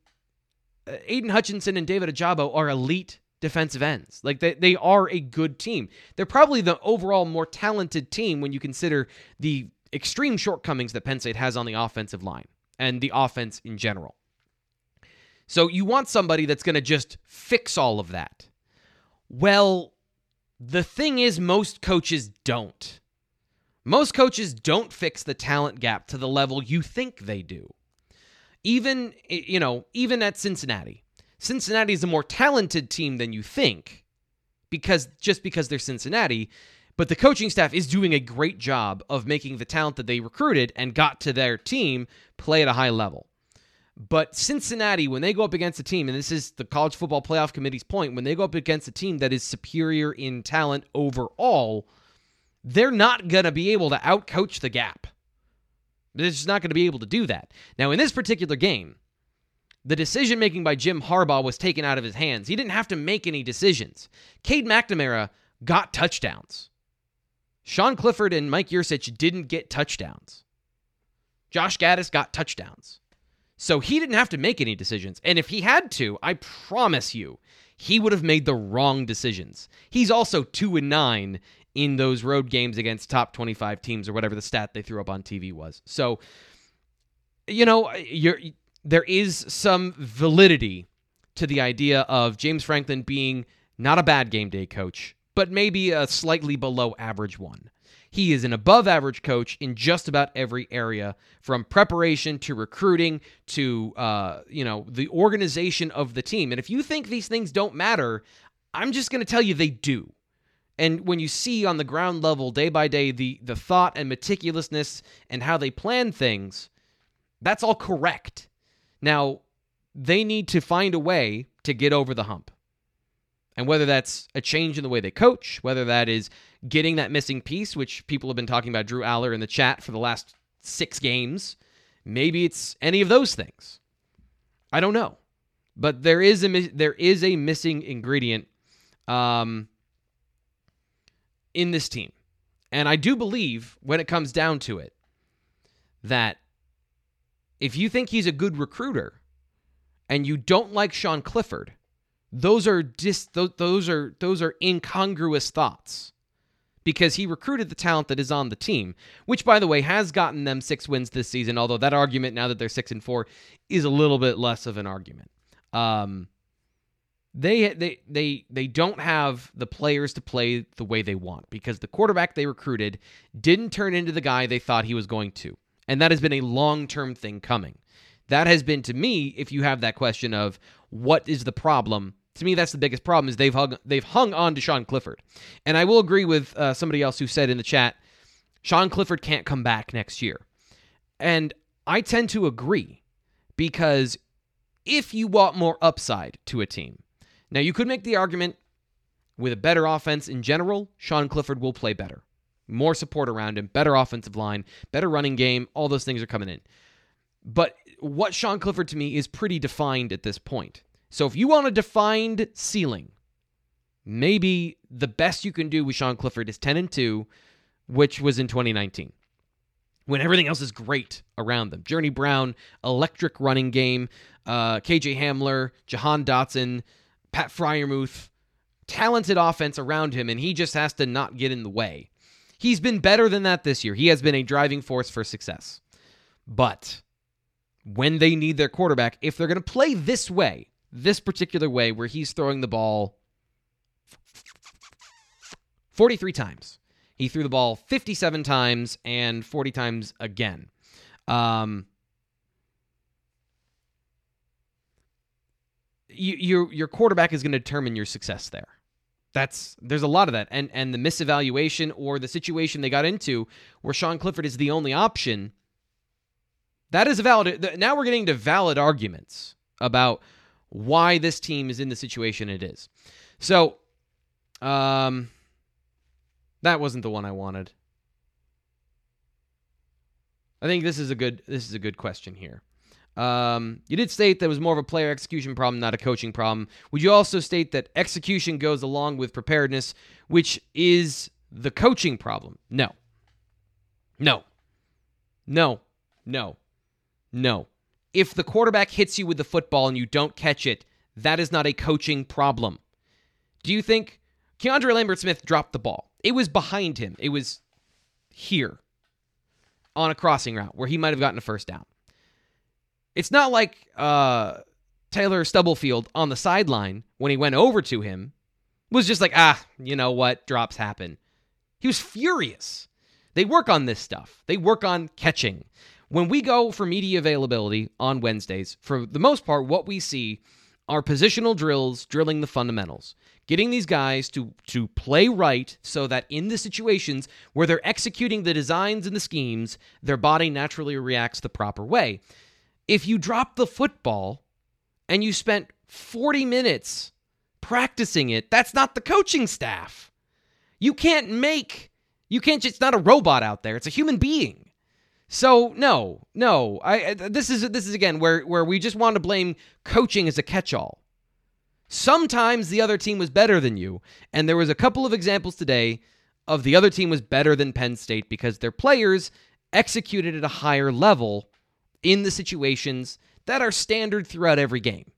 uh, Aidan Hutchinson and David Ojabo are elite defensive ends. Like they, they are a good team. They're probably the overall more talented team when you consider the extreme shortcomings that Penn State has on the offensive line and the offense in general. So you want somebody that's going to just fix all of that. Well, the thing is, most coaches don't. Most coaches don't fix the talent gap to the level you think they do even you know, even at Cincinnati. Cincinnati is a more talented team than you think because just because they're Cincinnati, but the coaching staff is doing a great job of making the talent that they recruited and got to their team play at a high level. But Cincinnati, when they go up against a team, and this is the College Football Playoff Committee's point, when they go up against a team that is superior in talent overall, they're not going to be able to outcoach the gap. They're just not going to be able to do that. Now, in this particular game, the decision making by Jim Harbaugh was taken out of his hands. He didn't have to make any decisions. Cade McNamara got touchdowns. Sean Clifford and Mike Yurcich didn't get touchdowns. Josh Gattis got touchdowns. So he didn't have to make any decisions. And if he had to, I promise you, he would have made the wrong decisions. He's also 2 and 9 in those road games against top 25 teams or whatever the stat they threw up on TV was. So, you know, there is some validity to the idea of James Franklin being not a bad game day coach, but maybe a slightly below average one. He is an above average coach in just about every area, from preparation to recruiting to uh, you know the organization of the team. And if you think these things don't matter, I'm just going to tell you they do. And when you see on the ground level, day by day, the the thought and meticulousness and how they plan things, that's all correct. Now, they need to find a way to get over the hump. And whether that's a change in the way they coach, whether that is getting that missing piece, which people have been talking about Drew Allar in the chat for the last six games, maybe it's any of those things. I don't know, but there is a there is a missing ingredient. Um, in this team. And I do believe, when it comes down to it, that if you think he's a good recruiter and you don't like Sean Clifford, those are dis- those are those are incongruous thoughts because he recruited the talent that is on the team, which by the way has gotten them 6 wins this season, although that argument now that they're 6 and 4 is a little bit less of an argument. Um, they they they they don't have the players to play the way they want because the quarterback they recruited didn't turn into the guy they thought he was going to. And that has been a long-term thing coming. That has been to me if you have that question of what is the problem? To me that's the biggest problem is they've hung they've hung on to Sean Clifford. And I will agree with uh, somebody else who said in the chat Sean Clifford can't come back next year. And I tend to agree because if you want more upside to a team, now, you could make the argument with a better offense in general, Sean Clifford will play better. More support around him, better offensive line, better running game, all those things are coming in. But what Sean Clifford to me is pretty defined at this point. So if you want a defined ceiling, maybe the best you can do with Sean Clifford is 10 and 2 which was in 2019 when everything else is great around them. Journey Brown, electric running game, uh, KJ Hamler, Jahan Dotson, Pat Freiermuth, talented offense around him, and he just has to not get in the way. He's been better than that this year. He has been a driving force for success. But when they need their quarterback, if they're going to play this way, this particular way, where he's throwing the ball 43 times, he threw the ball 57 times and 40 times again. Um, you, your your quarterback is going to determine your success there. That's there's a lot of that, and and the misevaluation or the situation they got into where Sean Clifford is the only option. That is a valid. Now we're getting to valid arguments about why this team is in the situation it is. So, um, that wasn't the one I wanted. I think this is a good this is a good question here. Um, you did state that was more of a player execution problem, not a coaching problem. Would you also state that execution goes along with preparedness, which is the coaching problem? No. No. No. No. No. If the quarterback hits you with the football and you don't catch it, that is not a coaching problem. Do you think KeAndre Lambert Smith dropped the ball? It was behind him. It was here on a crossing route where he might have gotten a first down. It's not like uh, Taylor Stubblefield on the sideline when he went over to him was just like, ah, you know what? Drops happen. He was furious. They work on this stuff, they work on catching. When we go for media availability on Wednesdays, for the most part, what we see are positional drills drilling the fundamentals getting these guys to to play right so that in the situations where they're executing the designs and the schemes, their body naturally reacts the proper way. If you drop the football and you spent 40 minutes practicing it, that's not the coaching staff. You can't make you can't just not a robot out there. It's a human being. So no, no. I this is this is again where where we just want to blame coaching as a catch-all. Sometimes the other team was better than you. And there was a couple of examples today of the other team was better than Penn State because their players executed at a higher level in the situations that are standard throughout every game.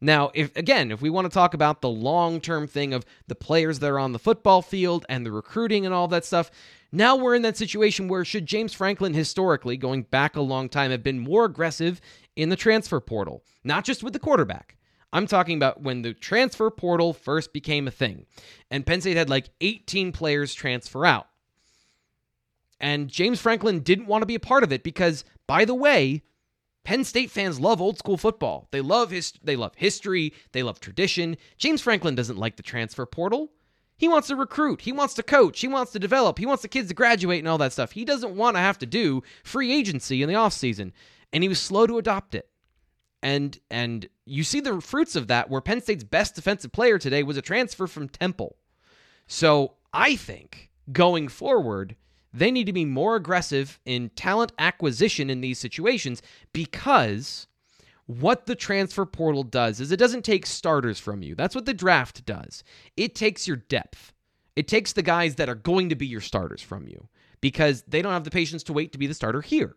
Now, if again, if we want to talk about the long-term thing of the players that are on the football field and the recruiting and all that stuff, now we're in that situation where should James Franklin historically, going back a long time, have been more aggressive in the transfer portal, not just with the quarterback, I'm talking about when the transfer portal first became a thing. And Penn State had like 18 players transfer out. And James Franklin didn't want to be a part of it because, by the way, Penn State fans love old school football. They love his they love history, they love tradition. James Franklin doesn't like the transfer portal. He wants to recruit, he wants to coach, he wants to develop, he wants the kids to graduate and all that stuff. He doesn't want to have to do free agency in the offseason. And he was slow to adopt it and and you see the fruits of that where Penn State's best defensive player today was a transfer from Temple. So I think going forward, they need to be more aggressive in talent acquisition in these situations because what the transfer portal does is it doesn't take starters from you. That's what the draft does. It takes your depth. It takes the guys that are going to be your starters from you because they don't have the patience to wait to be the starter here.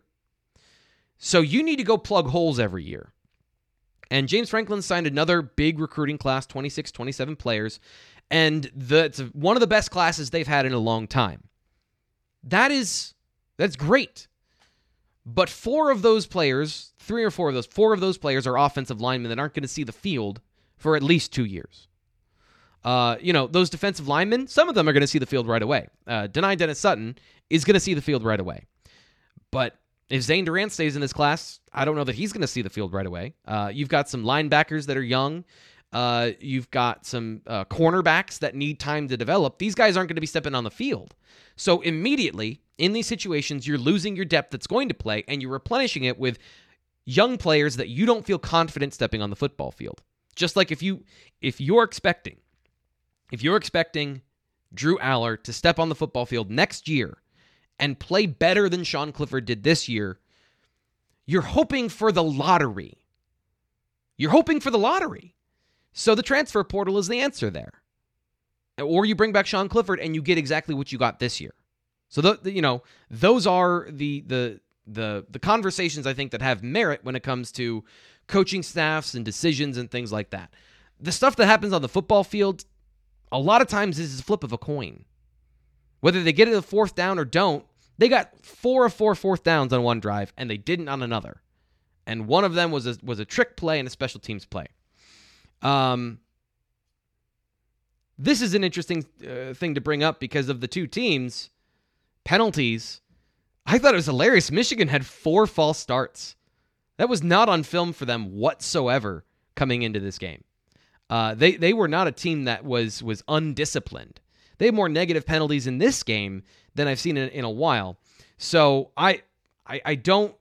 So you need to go plug holes every year. And James Franklin signed another big recruiting class, 26, 27 players, and the, it's one of the best classes they've had in a long time. That is that's great. But four of those players, three or four of those, four of those players are offensive linemen that aren't going to see the field for at least two years. Uh, you know, those defensive linemen, some of them are going to see the field right away. Uh, Dani Dennis Sutton is going to see the field right away. But if Zane Durant stays in this class, I don't know that he's going to see the field right away. Uh, you've got some linebackers that are young. Uh, you've got some uh, cornerbacks that need time to develop. These guys aren't going to be stepping on the field. So immediately in these situations, you're losing your depth that's going to play, and you're replenishing it with young players that you don't feel confident stepping on the football field. Just like if you if you're expecting if you're expecting Drew Allar to step on the football field next year and play better than Sean Clifford did this year, you're hoping for the lottery. You're hoping for the lottery. So the transfer portal is the answer there. Or you bring back Sean Clifford and you get exactly what you got this year. So the, the, you know those are the the the the conversations I think that have merit when it comes to coaching staffs and decisions and things like that. The stuff that happens on the football field, a lot of times is a flip of a coin. Whether they get it a fourth down or don't, they got four of four fourth downs on one drive and they didn't on another. And one of them was a, was a trick play and a special teams play. Um, this is an interesting uh, thing to bring up because of the two teams penalties. I thought it was hilarious. Michigan had four false starts. That was not on film for them whatsoever coming into this game. Uh, they they were not a team that was was undisciplined. They had more negative penalties in this game than I've seen in, in a while. So I, I I don't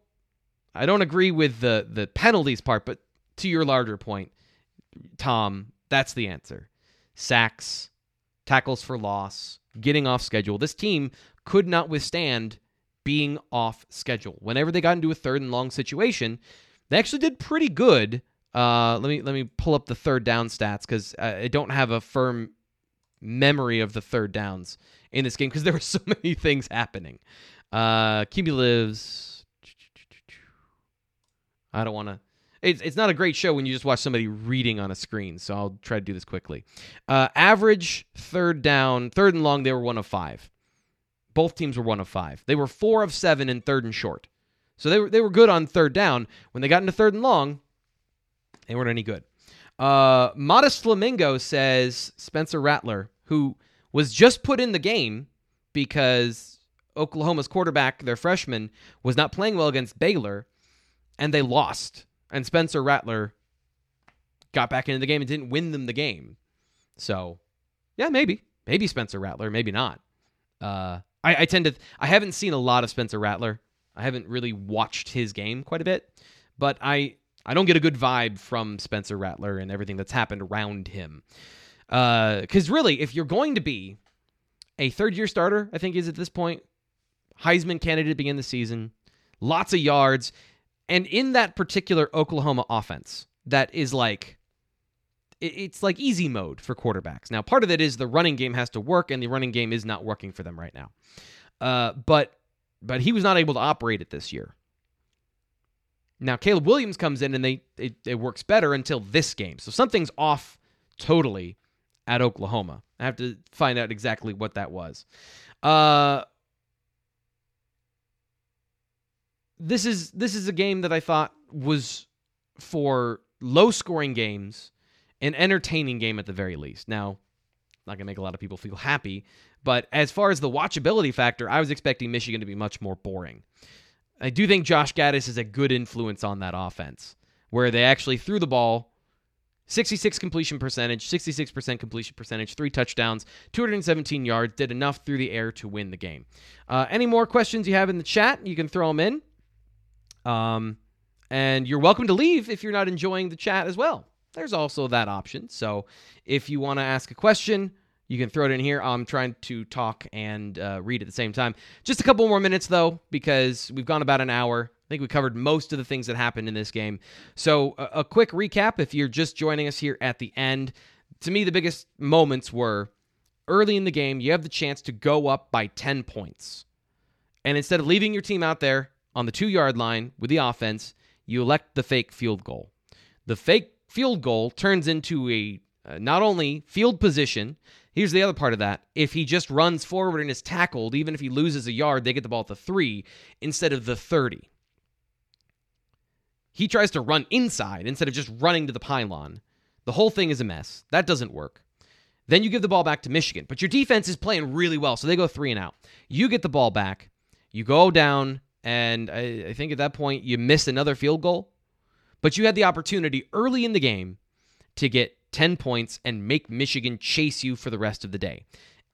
I don't agree with the the penalties part, but to your larger point, Tom, that's the answer. Sacks, tackles for loss, getting off schedule. This team could not withstand being off schedule. Whenever they got into a third and long situation, they actually did pretty good. Uh, let me let me pull up the third down stats because I don't have a firm memory of the third downs in this game because there were so many things happening. Uh. I don't want to. It's, it's not a great show when you just watch somebody reading on a screen, so I'll try to do this quickly. Uh, average third down, third and long, they were one of five. Both teams were one of five. They were four of seven in third and short. So they were they were good on third down. When they got into third and long, they weren't any good. Uh, Modest Flamingo says Spencer Rattler, who was just put in the game because Oklahoma's quarterback, their freshman, was not playing well against Baylor, and they lost. And Spencer Rattler got back into the game and didn't win them the game. So, yeah, maybe, maybe Spencer Rattler, maybe not. Uh, I, I tend to I haven't seen a lot of Spencer Rattler. I haven't really watched his game quite a bit, but I I don't get a good vibe from Spencer Rattler and everything that's happened around him. Because uh, really, if you're going to be a third year starter, I think is at this point, Heisman candidate to begin the season, lots of yards, and in that particular Oklahoma offense, that is like it's like easy mode for quarterbacks. Now, part of it is the running game has to work, and the running game is not working for them right now. Uh, but but he was not able to operate it this year. Now Caleb Williams comes in and they it, it works better until this game. So something's off totally at Oklahoma. I have to find out exactly what that was. Uh, this is this is a game that I thought was for low scoring games an entertaining game at the very least. Now, not gonna make a lot of people feel happy, but as far as the watchability factor, I was expecting Michigan to be much more boring. I do think Josh Gattis is a good influence on that offense, where they actually threw the ball 66 completion percentage, 66% completion percentage, three touchdowns, 217 yards, did enough through the air to win the game. Uh, any more questions you have in the chat, you can throw them in. Um, and you're welcome to leave if you're not enjoying the chat as well. There's also that option. So if you want to ask a question, you can throw it in here. I'm trying to talk and uh, read at the same time. Just a couple more minutes, though, because we've gone about an hour. I think we covered most of the things that happened in this game. So, a, a quick recap if you're just joining us here at the end. To me, the biggest moments were early in the game, you have the chance to go up by 10 points. And instead of leaving your team out there on the two yard line with the offense, you elect the fake field goal. The fake field goal turns into a uh, not only field position, Here's the other part of that. If he just runs forward and is tackled, even if he loses a yard, they get the ball at the three instead of the 30. He tries to run inside instead of just running to the pylon. The whole thing is a mess. That doesn't work. Then you give the ball back to Michigan, but your defense is playing really well, so they go three and out. You get the ball back, you go down, and I, I think at that point you miss another field goal, but you had the opportunity early in the game to get 10 points and make Michigan chase you for the rest of the day.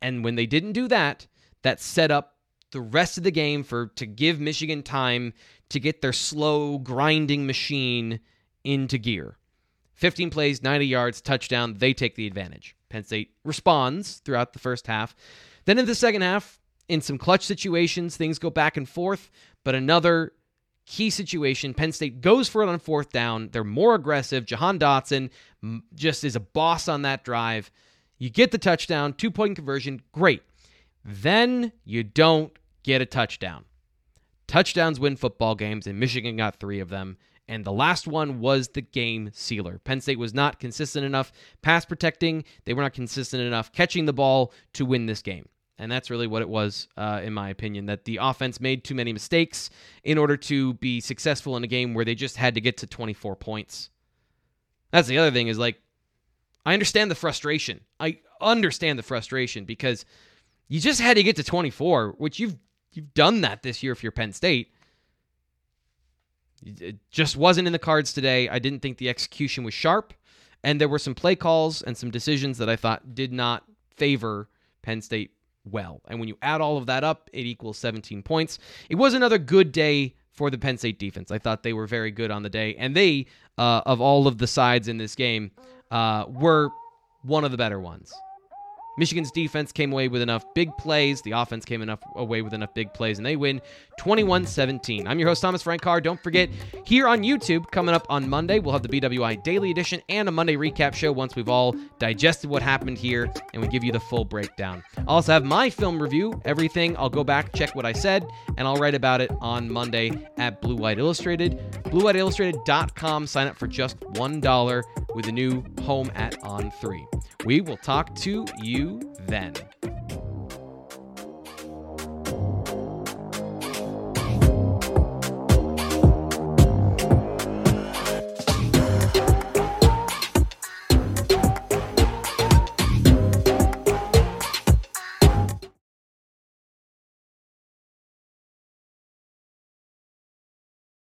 And when they didn't do that, that set up the rest of the game for to give Michigan time to get their slow grinding machine into gear. 15 plays, 90 yards, touchdown, they take the advantage. Penn State responds throughout the first half. Then in the second half, in some clutch situations, things go back and forth, but another key situation. Penn State goes for it on fourth down. They're more aggressive. Jahan Dotson just is a boss on that drive. You get the touchdown, two point conversion, great. Then you don't get a touchdown. Touchdowns win football games, and Michigan got three of them. And the last one was the game sealer. Penn State was not consistent enough pass protecting. They were not consistent enough catching the ball to win this game. And that's really what it was, uh, in my opinion, that the offense made too many mistakes in order to be successful in a game where they just had to get to 24 points. That's the other thing is like, I understand the frustration. I understand the frustration because you just had to get to 24, which you've you've done that this year if you're Penn State. It just wasn't in the cards today. I didn't think the execution was sharp, and there were some play calls and some decisions that I thought did not favor Penn State well. And when you add all of that up, it equals 17 points. It was another good day for the Penn State defense. I thought they were very good on the day, and they, uh, of all of the sides in this game, uh, were one of the better ones. Michigan's defense came away with enough big plays. The offense came enough away with enough big plays, and they win 21 17. I'm your host, Thomas Frank Carr. Don't forget, here on YouTube, coming up on Monday, we'll have the BWI Daily Edition and a Monday recap show once we've all digested what happened here and we give you the full breakdown. I'll also have my film review, everything. I'll go back, check what I said, and I'll write about it on Monday at Blue White Illustrated. BlueWhiteIllustrated.com. Sign up for just $1 with a new home at On3. We will talk to you then.